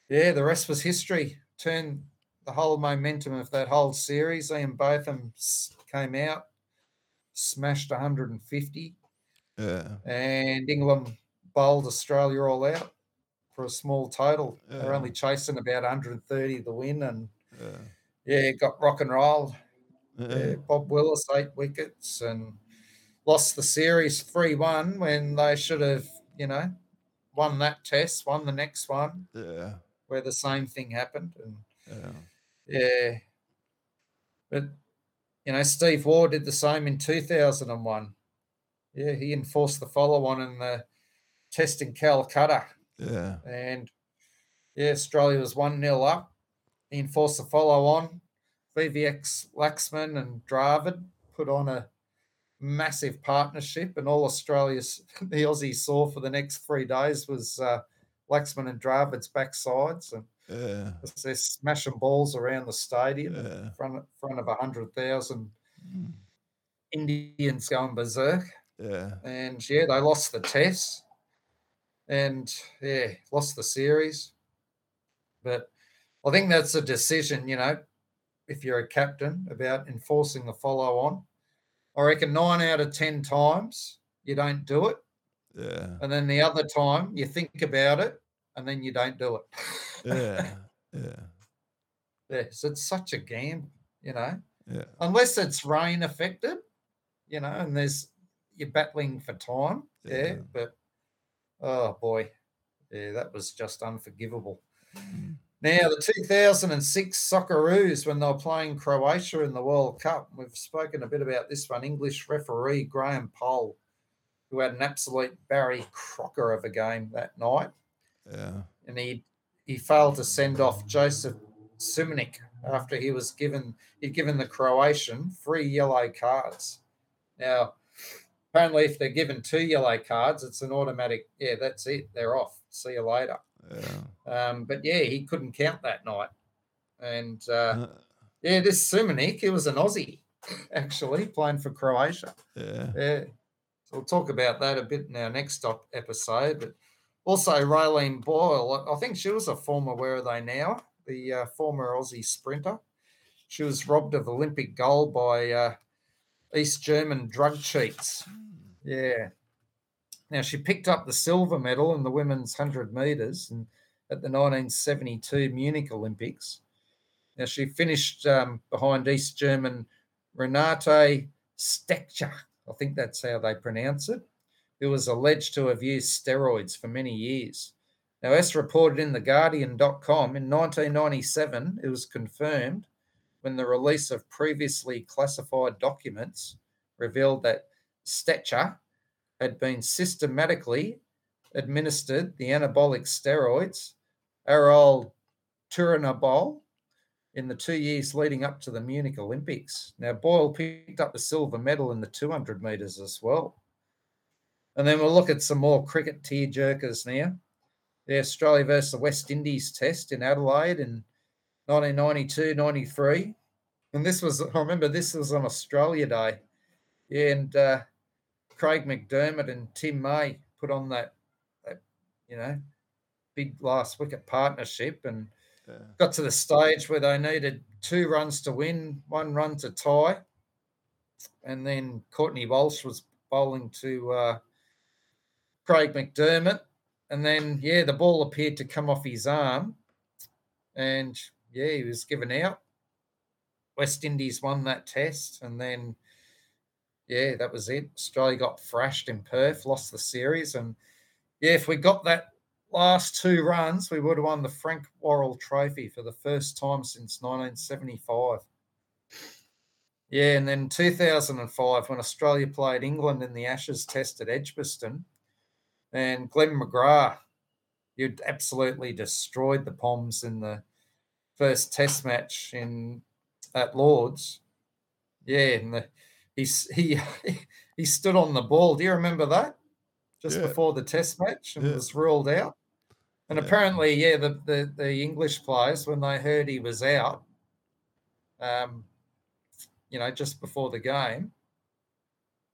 yeah, the rest was history. Turned the whole momentum of that whole series. Ian Botham came out, smashed 150, Yeah. and England bowled Australia all out for a small total. They're only chasing about 130 the win, and Yeah. yeah, got rock and roll. Yeah. Yeah, Bob Willis eight wickets and lost the series three one when they should have, you know, won that test, won the next one Yeah. where the same thing happened. And Yeah. yeah, but you know, Steve Waugh did the same in two thousand and one. Yeah, he enforced the follow on in the test in Calcutta, Yeah. and yeah, Australia was one 0 up. He enforced the follow on. VVS Laxman and Dravid put on a massive partnership, and all Australia's the Aussies saw for the next three days was uh, Laxman and Dravid's backsides, and Yeah. they're smashing balls around the stadium in Yeah. front front of hundred thousand Mm. Indians going berserk. Yeah. And yeah, they lost the test, and yeah, lost the series. But I think that's a decision, you know, if you're a captain about enforcing the follow on. I reckon nine out of 10 times you don't do it. Yeah. And then the other time you think about it and then you don't do it. Yeah. Yeah. yes, it's such a gamble, you know, Yeah. unless it's rain affected, you know, and there's you're battling for time. Yeah. Yeah. But oh boy, yeah, that was just unforgivable. Mm. Now, the 2006 Socceroos, when they were playing Croatia in the World Cup, we've spoken a bit about this one. English referee Graham Poll, who had an absolute Barry Crocker of a game that night, Yeah. and he he failed to send off Joseph Simunic after he was given he'd given the Croatian three yellow cards. Now, apparently, if they're given two yellow cards, it's an automatic. Yeah, that's it. They're off. See you later. Yeah. Um, but yeah, he couldn't count that night. And uh, Uh, yeah, this Simunic, he was an Aussie actually playing for Croatia. Yeah. Yeah. So we'll talk about that a bit in our next stop episode. But also Raelene Boyle, I think she was a former, where are they now? The uh, former Aussie sprinter. She was robbed of Olympic gold by uh, East German drug cheats. Yeah. Now she picked up the silver medal in the women's 100 metres and at the 1972 Munich Olympics. Now she finished um, behind East German Renate Stecher. I think that's how they pronounce it. Who was alleged to have used steroids for many years. Now, as reported in TheGuardian.com, in 1997, it was confirmed when the release of previously classified documents revealed that Stecher had been systematically administered the anabolic steroids, Oral Turinabol, in the two years leading up to the Munich Olympics. Now, Boyle picked up the silver medal in the 200 metres as well. And then we'll look at some more cricket tear jerkers now. The Australia versus the West Indies test in Adelaide in 1992 93. And this was, I remember this was on Australia Day. Yeah, and uh, Craig McDermott and Tim May put on that, that you know, big last wicket partnership and Yeah. got to the stage where they needed two runs to win, one run to tie. And then Courtney Walsh was bowling to uh, Craig McDermott. And then, yeah, the ball appeared to come off his arm. And, yeah, he was given out. West Indies won that test. And then, yeah, that was it. Australia got thrashed in Perth, lost the series. And, yeah, if we got that last two runs, we would have won the Frank Worrell Trophy for the first time since 1975. Yeah, and then 2005, when Australia played England in the Ashes Test at Edgbaston, and Glenn McGrath, you'd absolutely destroyed the Poms in the first Test match in at Lords. Yeah, and the, he's, he he stood on the ball. Do you remember that? Just Yeah. before the Test match, and Yeah. was ruled out. And Yeah. apparently, yeah, the, the the English players when they heard he was out, um, you know, just before the game,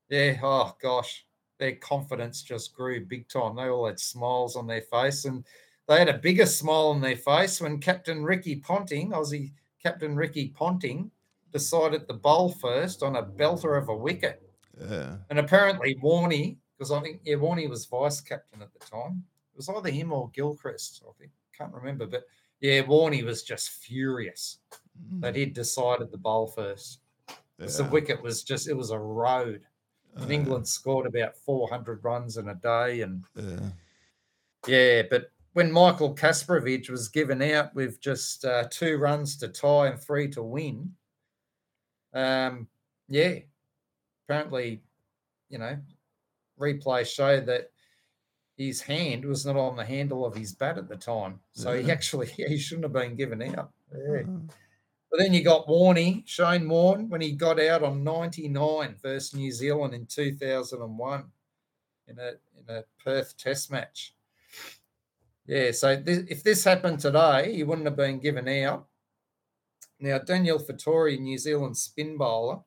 yeah, oh gosh, their confidence just grew big time. They all had smiles on their face, and they had a bigger smile on their face when Captain Ricky Ponting, Aussie Captain Ricky Ponting, decided to bowl first on a belter of a wicket. Yeah. And apparently Warney, because I think yeah, Warney was vice captain at the time. It was either him or Gilchrist, I think. Can't remember. But yeah, Warney was just furious that he'd decided the bowl first. 'Cause The Yeah. wicket was just it was a road. And Uh, England scored about 400 runs in a day. And Yeah. yeah, but when Michael Kasprowicz was given out with just uh, two runs to tie and three to win, um, yeah, apparently, you know, replay showed that his hand was not on the handle of his bat at the time, so he Yeah. actually he shouldn't have been given out. Yeah. Uh, But then you got Warney, Shane Warne, when he got out on 99 versus New Zealand in 2001 in a in a Perth Test match. Yeah, so this, if this happened today, he wouldn't have been given out. Now Daniel Vettori, New Zealand spin bowler,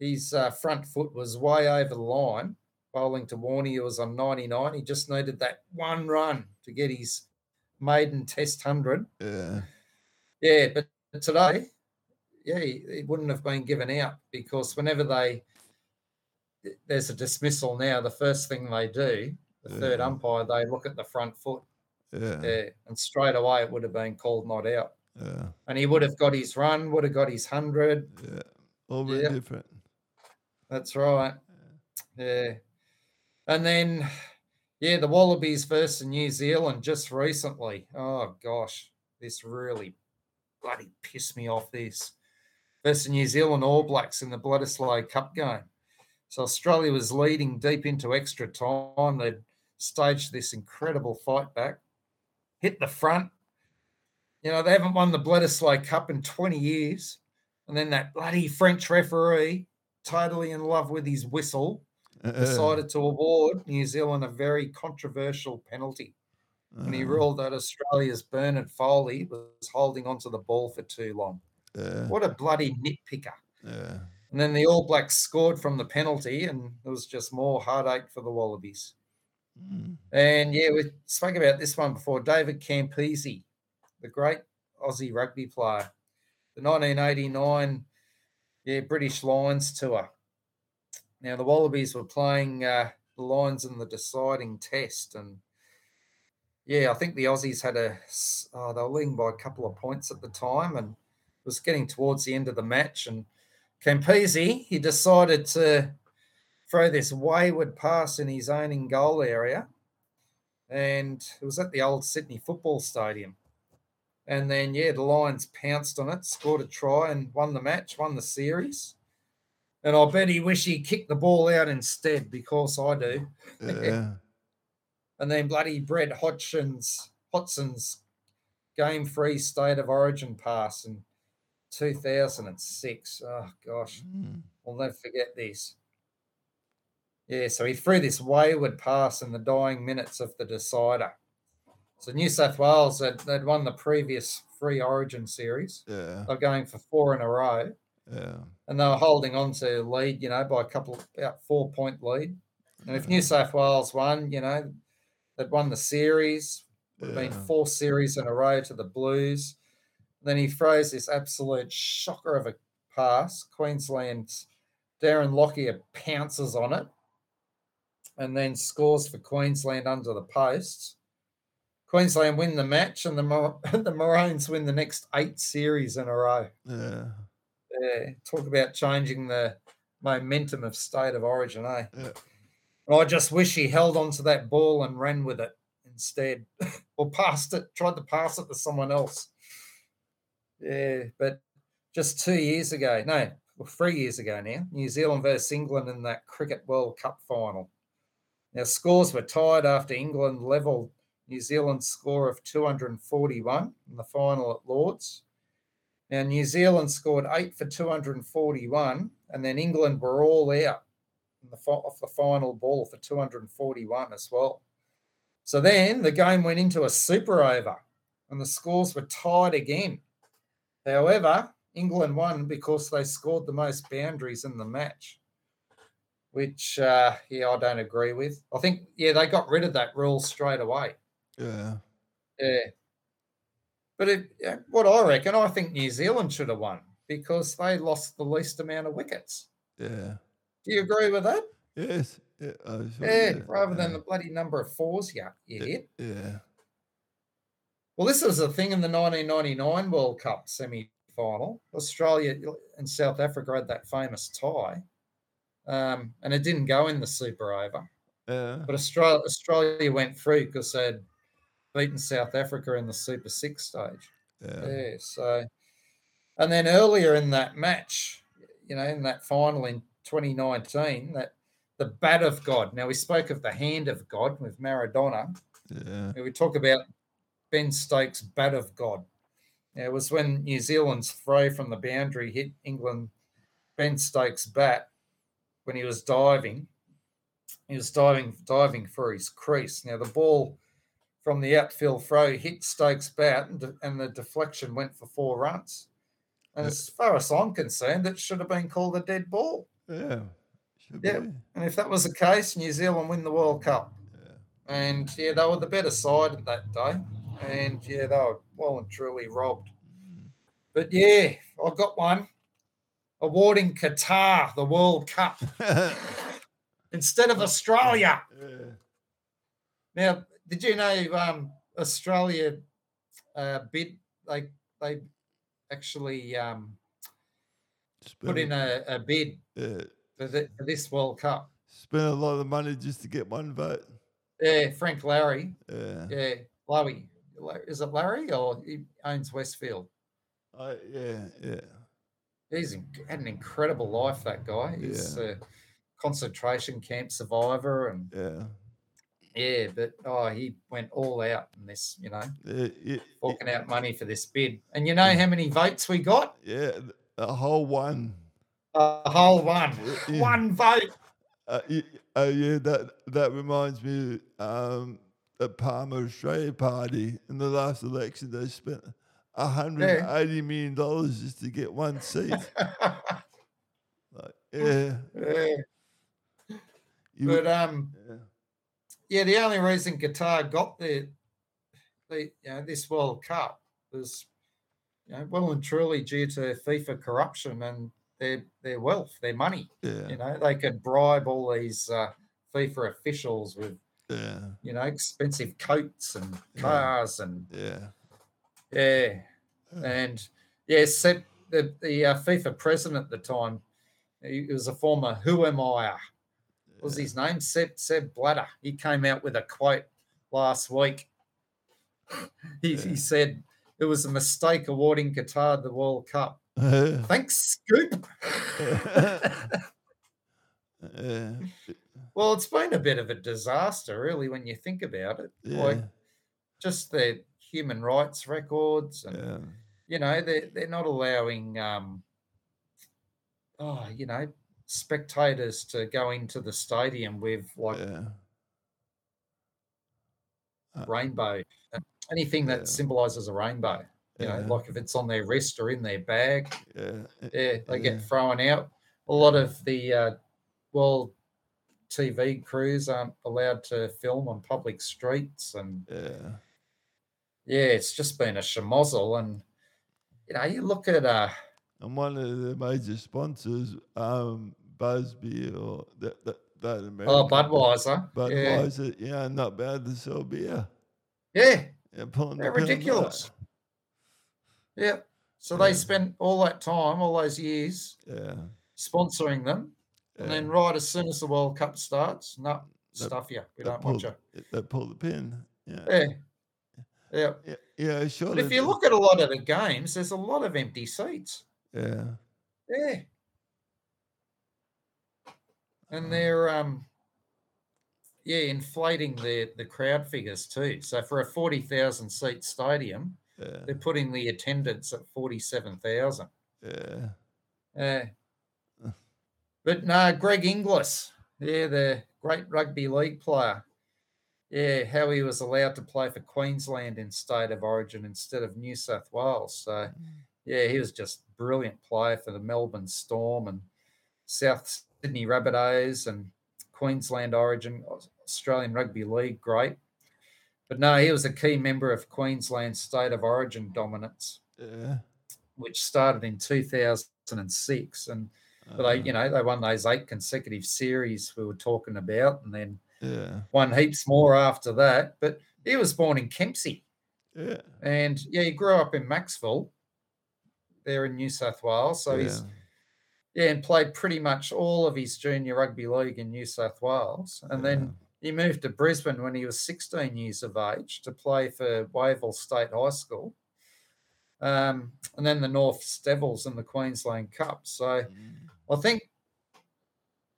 his uh, front foot was way over the line, bowling to Warney, who was on 99. He just needed that one run to get his maiden Test hundred. yeah. Yeah, but today, yeah, he- it wouldn't have been given out because whenever they there's a dismissal now, the first thing they do, the third umpire, they look at the front foot, Yeah. yeah, and straight away it would have been called not out, Yeah. and he would have got his run, would have got his hundred. Yeah. All very Yeah. different. That's right. Yeah. And then, yeah, the Wallabies versus New Zealand just recently. Oh, gosh. This really bloody pissed me off. This versus New Zealand All Blacks in the Bledisloe Cup game. So Australia was leading deep into extra time. They'd staged this incredible fight back, hit the front. You know, they haven't won the Bledisloe Cup in 20 years. And then that bloody French referee totally in love with his whistle, Uh, decided to award New Zealand a very controversial penalty. And he uh, ruled that Australia's Bernard Foley was holding onto the ball for too long. Yeah. What a bloody nitpicker. Yeah. And then the All Blacks scored from the penalty, and it was just more heartache for the Wallabies. Mm. And yeah, we spoke about this one before. David Campese, the great Aussie rugby player, the 1989 yeah, British Lions tour. Now, the Wallabies were playing uh, the Lions in the deciding test. And yeah, I think the Aussies had a oh, they were leading by a couple of points at the time and it was getting towards the end of the match. And Campese, he decided to throw this wayward pass in his own in goal area. And it was at the old Sydney Football Stadium. And then, yeah, the Lions pounced on it, scored a try, and won the match, won the series. And I bet he wish he kicked the ball out instead, because I do. Yeah. and then bloody Brett Hodgson's Hodson's game free state of origin pass in 2006. Oh gosh, Mm. I'll never forget this. Yeah, so he threw this wayward pass in the dying minutes of the decider. So New South Wales had they'd won the previous free origin series. Yeah. They're going for four in a row Yeah. and they were holding on to lead, you know, by a couple about four point lead. And if New South Wales won, you know, they'd won the series, would have been four series in a row to the Blues. Then he throws this absolute shocker of a pass. Queensland's Darren Lockyer pounces on it and then scores for Queensland under the posts. Queensland win the match, and the Mar- the Maroons win the next eight series in a row. Yeah. Yeah, talk about changing the momentum of state of origin, eh? Yeah. I just wish he held on to that ball and ran with it instead, or passed it, tried to pass it to someone else. Yeah, but just two years ago, no, well, three years ago now, New Zealand versus England in that Cricket World Cup final. Now, scores were tied after England levelled New Zealand's score of 241 in the final at Lords. Now, New Zealand scored eight for 241, and then England were all out the, off the final ball for 241 as well. So then the game went into a super over, and the scores were tied again. However, England won because they scored the most boundaries in the match, which, uh, yeah, I don't agree with. I think, yeah, they got rid of that rule straight away. Yeah. Yeah. But it, what I reckon, I think New Zealand should have won because they lost the least amount of wickets. Yeah. Do you agree with that? Yes. Yeah. sure, Yeah, rather than the bloody number of fours you, you Yeah, hit. Yeah. Well, this was a thing in the 1999 World Cup semi final. Australia and South Africa had that famous tie, um, and it didn't go in the super over. Yeah. But Australia, Australia went through because they'd beaten South Africa in the Super Six stage. Yeah. Yeah. So, and then earlier in that match, you know, in that final in 2019, that the bat of God. Now we spoke of the hand of God with Maradona. Yeah. We talk about Ben Stokes' bat of God. Now, it was when New Zealand's throw from the boundary hit England Ben Stokes' bat when he was diving. He was diving diving for his crease. Now the ball from the outfield throw hit Stokes' bat, and, de- and the deflection went for four runs. And Yeah. as far as I'm concerned, it should have been called a dead ball. Yeah. Yeah. be. And if that was the case, New Zealand win the World mm, Cup. Yeah. And yeah, they were the better side that day. And yeah, they were well and truly robbed. Mm. But yeah, I got one awarding Qatar the World Cup instead of Australia. yeah. Now, did you know um, Australia uh, bid they they actually um, put in a, a bid yeah. for, the, for this World Cup? Spent a lot of money just to get one vote. Yeah, Frank Larry. Yeah. Yeah, Lowy. Is it Larry or he owns Westfield? I, yeah. Yeah. He's had an incredible life. That guy. He's a concentration camp survivor, and Yeah. yeah, but oh, he went all out in this. You know, Yeah. Yeah. forking out money for this bid. And you know how many votes we got? yeah. A whole one. A whole one. Yeah. One vote. Uh, y- uh, yeah, that that reminds me. Um, the Palmer Australia Party in the last election, they spent hundred and eighty million dollars just to get one seat. Like, yeah, Yeah, you, but um, yeah, yeah, the only reason Qatar got the the you know this World Cup was you know well and truly due to FIFA corruption and their their wealth, their money. yeah, You know, they could bribe all these uh, FIFA officials with yeah, you know expensive coats and cars and yeah, yeah, Yeah. and yeah, Sepp, the the uh, FIFA president at the time, he was a former Who am I? What was his name? Sepp Sepp Blatter. He came out with a quote last week. he, Yeah. he said it was a mistake awarding Qatar the World Cup. Thanks, Scoop. Well, it's been a bit of a disaster, really, when you think about it. Yeah. Like just the human rights records, and yeah. you know, they're they're not allowing, um, oh, you know, spectators to go into the stadium with like Yeah. Uh, rainbow, uh, anything that Yeah. symbolises a rainbow. You know, like if it's on their wrist or in their bag, yeah. yeah, they Yeah. get thrown out. A lot of the uh, world TV crews aren't allowed to film on public streets, and Yeah. Yeah, it's just been a schmozzle. And you know, you look at uh, And one of the major sponsors, um, Busby or that that that American oh Budweiser, yeah, Budweiser, yeah, not bad to sell beer. yeah, Yeah, pulling they're pin on that. ridiculous. Yeah, so Yeah. they spent all that time, all those years, Yeah. sponsoring them, yeah. and then right as soon as the World Cup starts, no, They- stuff you. We don't pull, want you. They pull the pin. Yeah. Yeah, yeah. Yeah. Yeah. Sure. But if you look at a lot of the games, there's a lot of empty seats. Yeah. Yeah. And Uh, they're um yeah, inflating the the crowd figures too. So for a 40,000 seat stadium, Yeah. they're putting the attendance at 47,000. Yeah. Yeah. But no, Greg Inglis, yeah, the great rugby league player. Yeah, how he was allowed to play for Queensland in state of origin instead of New South Wales. So yeah, he was just brilliant player for the Melbourne Storm and South Sydney Rabbitohs and Queensland Origin, Australian Rugby League, great. But no, he was a key member of Queensland state of origin dominance, Yeah. which started in 2006. And but they, uh, you know, they won those eight consecutive series we were talking about, and then Yeah. won heaps more after that. But he was born in Kempsey, Yeah. and yeah, he grew up in Macksville, there in New South Wales. So he's yeah. Yeah, and played pretty much all of his junior rugby league in New South Wales. And then he moved to Brisbane when he was 16 years of age to play for Wavell State High School. Um, and then the North Devils in the Queensland Cup. So Mm. I think,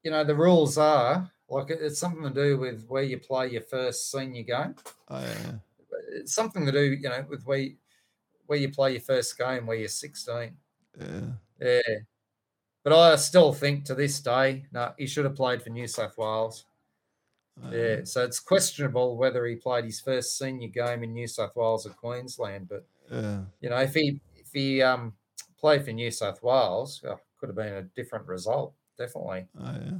you know, the rules are like it's something to do with where you play your first senior game. Oh, yeah. It's something to do, you know, with where you, where you play your first game where you're 16. Yeah. Yeah. But I still think to this day, no, he should have played for New South Wales. oh, Yeah. So it's questionable whether he played his first senior game in New South Wales or Queensland. But Yeah. you know, if he if he um played for New South Wales, oh, could have been a different result, definitely. Oh, yeah.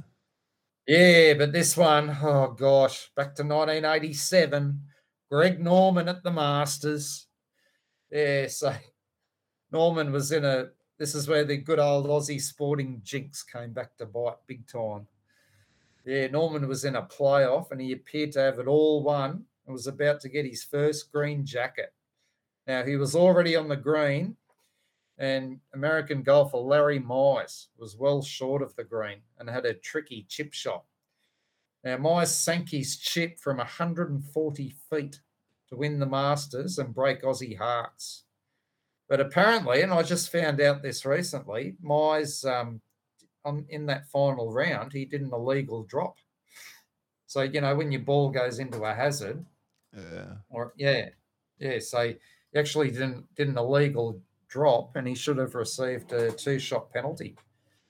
Yeah, but this one, oh gosh, back to 1987. Greg Norman at the Masters. Yeah, so Norman was in a. This is where the good old Aussie sporting jinx came back to bite big time. Yeah, Norman was in a playoff and he appeared to have it all won and was about to get his first green jacket. Now, he was already on the green, and American golfer Larry Mize was well short of the green and had a tricky chip shot. Now, Mize sank his chip from 140 feet to win the Masters and break Aussie hearts. But apparently, and I just found out this recently, Mize, um, in that final round, he did an illegal drop. So, you know, when your ball goes into a hazard, Yeah. or yeah, yeah. So he actually didn't did an illegal drop, and he should have received a two shot penalty.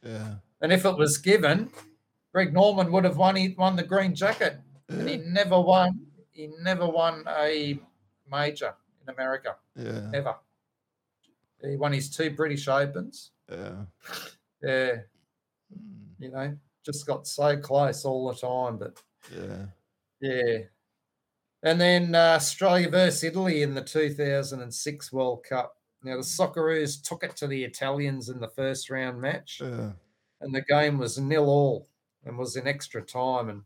Yeah. And if it was given, Greg Norman would have won. He won the green jacket, and he never won. He never won a major in America Yeah. ever. He won his two British Opens. Yeah. Yeah, Mm. you know, just got so close all the time, but Yeah. Yeah. And then uh, Australia versus Italy in the 2006 World Cup. Now, the Socceroos took it to the Italians in the first round match, Yeah. and the game was nil all and was in extra time. And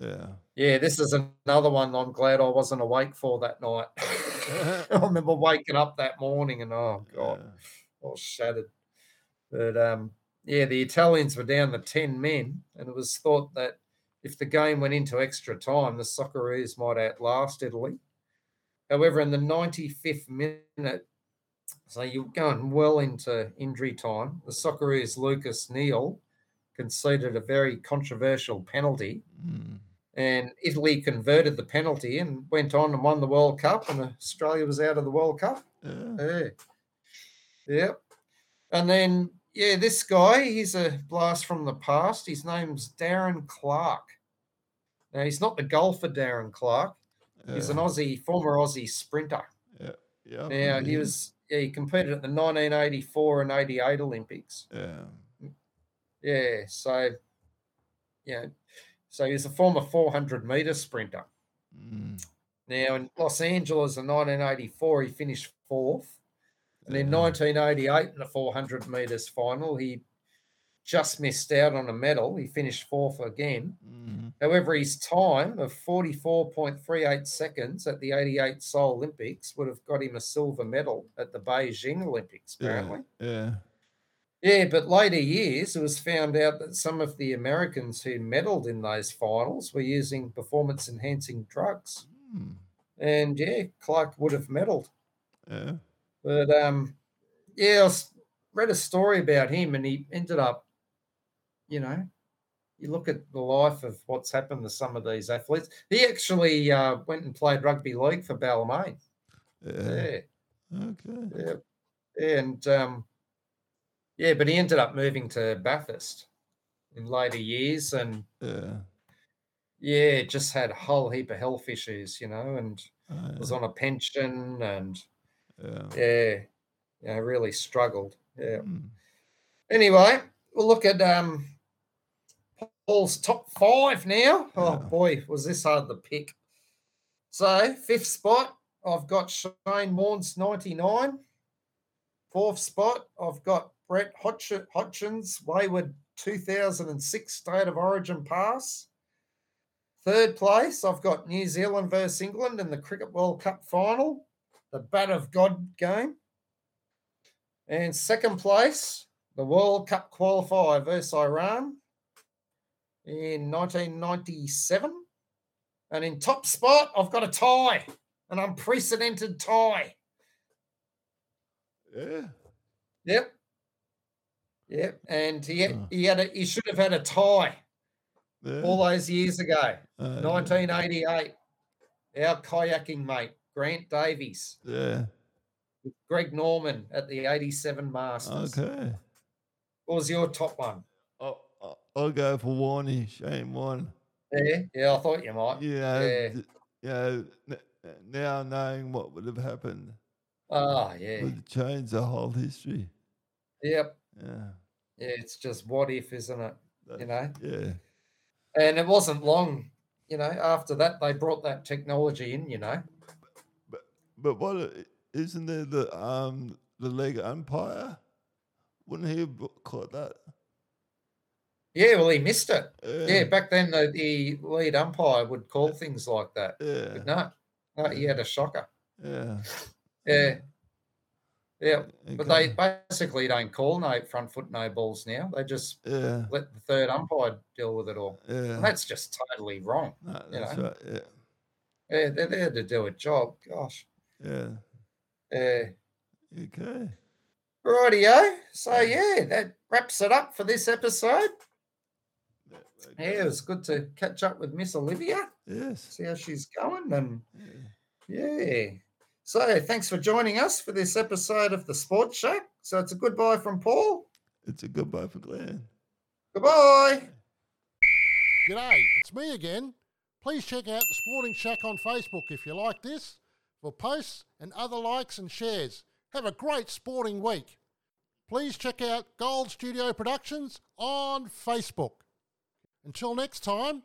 Yeah. yeah, this is another one I'm glad I wasn't awake for that night. I remember waking up that morning and oh, God, I was shattered. But um, yeah, the Italians were down to 10 men, and it was thought that if the game went into extra time, the Socceroos might outlast Italy. However, in the 95th minute, so you're going well into injury time, the Socceroos' Lucas Neill conceded a very controversial penalty, Mm. and Italy converted the penalty and went on and won the World Cup, and Australia was out of the World Cup. Yeah. Yeah. Yep. And then, yeah, this guy, he's a blast from the past. His name's Darren Clarke. Now, he's not the golfer Darren Clarke. He's an Aussie, former Aussie sprinter. yeah. Yeah. Now, he was, he competed at the 1984 and 88 Olympics. Yeah. Yeah. So, yeah. So he's a former 400 meter sprinter. Mm. Now, in Los Angeles in 1984, he finished fourth. And in 1988, in the 400 metres final, he just missed out on a medal. He finished fourth again. Mm. However, his time of 44.38 seconds at the 88 Seoul Olympics would have got him a silver medal at the Beijing Olympics, Yeah. apparently. Yeah. Yeah, but later years, it was found out that some of the Americans who medaled in those finals were using performance enhancing drugs. Mm. And yeah, Clarke would have medaled. Yeah. But um, yeah, I read a story about him, and he ended up, you know, you look at the life of what's happened to some of these athletes. He actually uh, went and played rugby league for Balmain. Yeah. Yeah, Okay. yeah, yeah, and um, yeah, but he ended up moving to Bathurst in later years, and Yeah. yeah, just had a whole heap of health issues, you know, and Uh, was on a pension, and yeah. yeah, yeah, really struggled. Yeah. Mm. Anyway, we'll look at um Paul's top five now. Oh Yeah. boy, was this hard to pick. So, fifth spot, I've got Shane Warnes 99. Fourth spot, I've got Brett Hodg- Hodgson's Wayward 2006 State of Origin pass. Third place, I've got New Zealand versus England in the Cricket World Cup final, the Bat of God game. And second place, the World Cup qualifier versus Iran in 1997. And in top spot, I've got a tie, an unprecedented tie. Yeah. Yep. Yep. And he had, Oh. he had a, he should have had a tie Yeah. all those years ago, Uh, 1988. Our kayaking mate, Grant Davies, Yeah. Greg Norman at the 87 Masters. Okay. What was your top one? I'll, go for Warney, Shane Warne. Yeah, yeah, I thought you might. You know, Yeah. you know, n- now knowing what would have happened Oh, yeah. would change the whole history. Yep. Yeah. Yeah, it's just what if, isn't it? You know? Yeah. And it wasn't long, you know, after that they brought that technology in, you know. But but what isn't there the um the leg umpire? Wouldn't he have caught that? Yeah, well, he missed it. Yeah. Yeah, back then the, the lead umpire would call things like that. Yeah. But no, no, he had a shocker. Yeah. Yeah. Yeah. But they basically don't call no front foot, no balls now. They just Yeah. let the third umpire deal with it all. Yeah. And that's just totally wrong. No, you know. right. Yeah. Yeah, they're there to do a job. Gosh. Yeah. Yeah. Okay. Rightio. So yeah, that wraps it up for this episode. Yeah, Yeah, it was good to catch up with Miss Olivia, Yes. see how she's going, and Yeah. yeah. So thanks for joining us for this episode of the Sports Shack. So it's a goodbye from Paul. It's a goodbye for Glenn. Goodbye. G'day, it's me again. Please check out the Sporting Shack on Facebook if you like this for posts and other likes and shares. Have a great sporting week. Please check out Gold Studio Productions on Facebook. Until next time,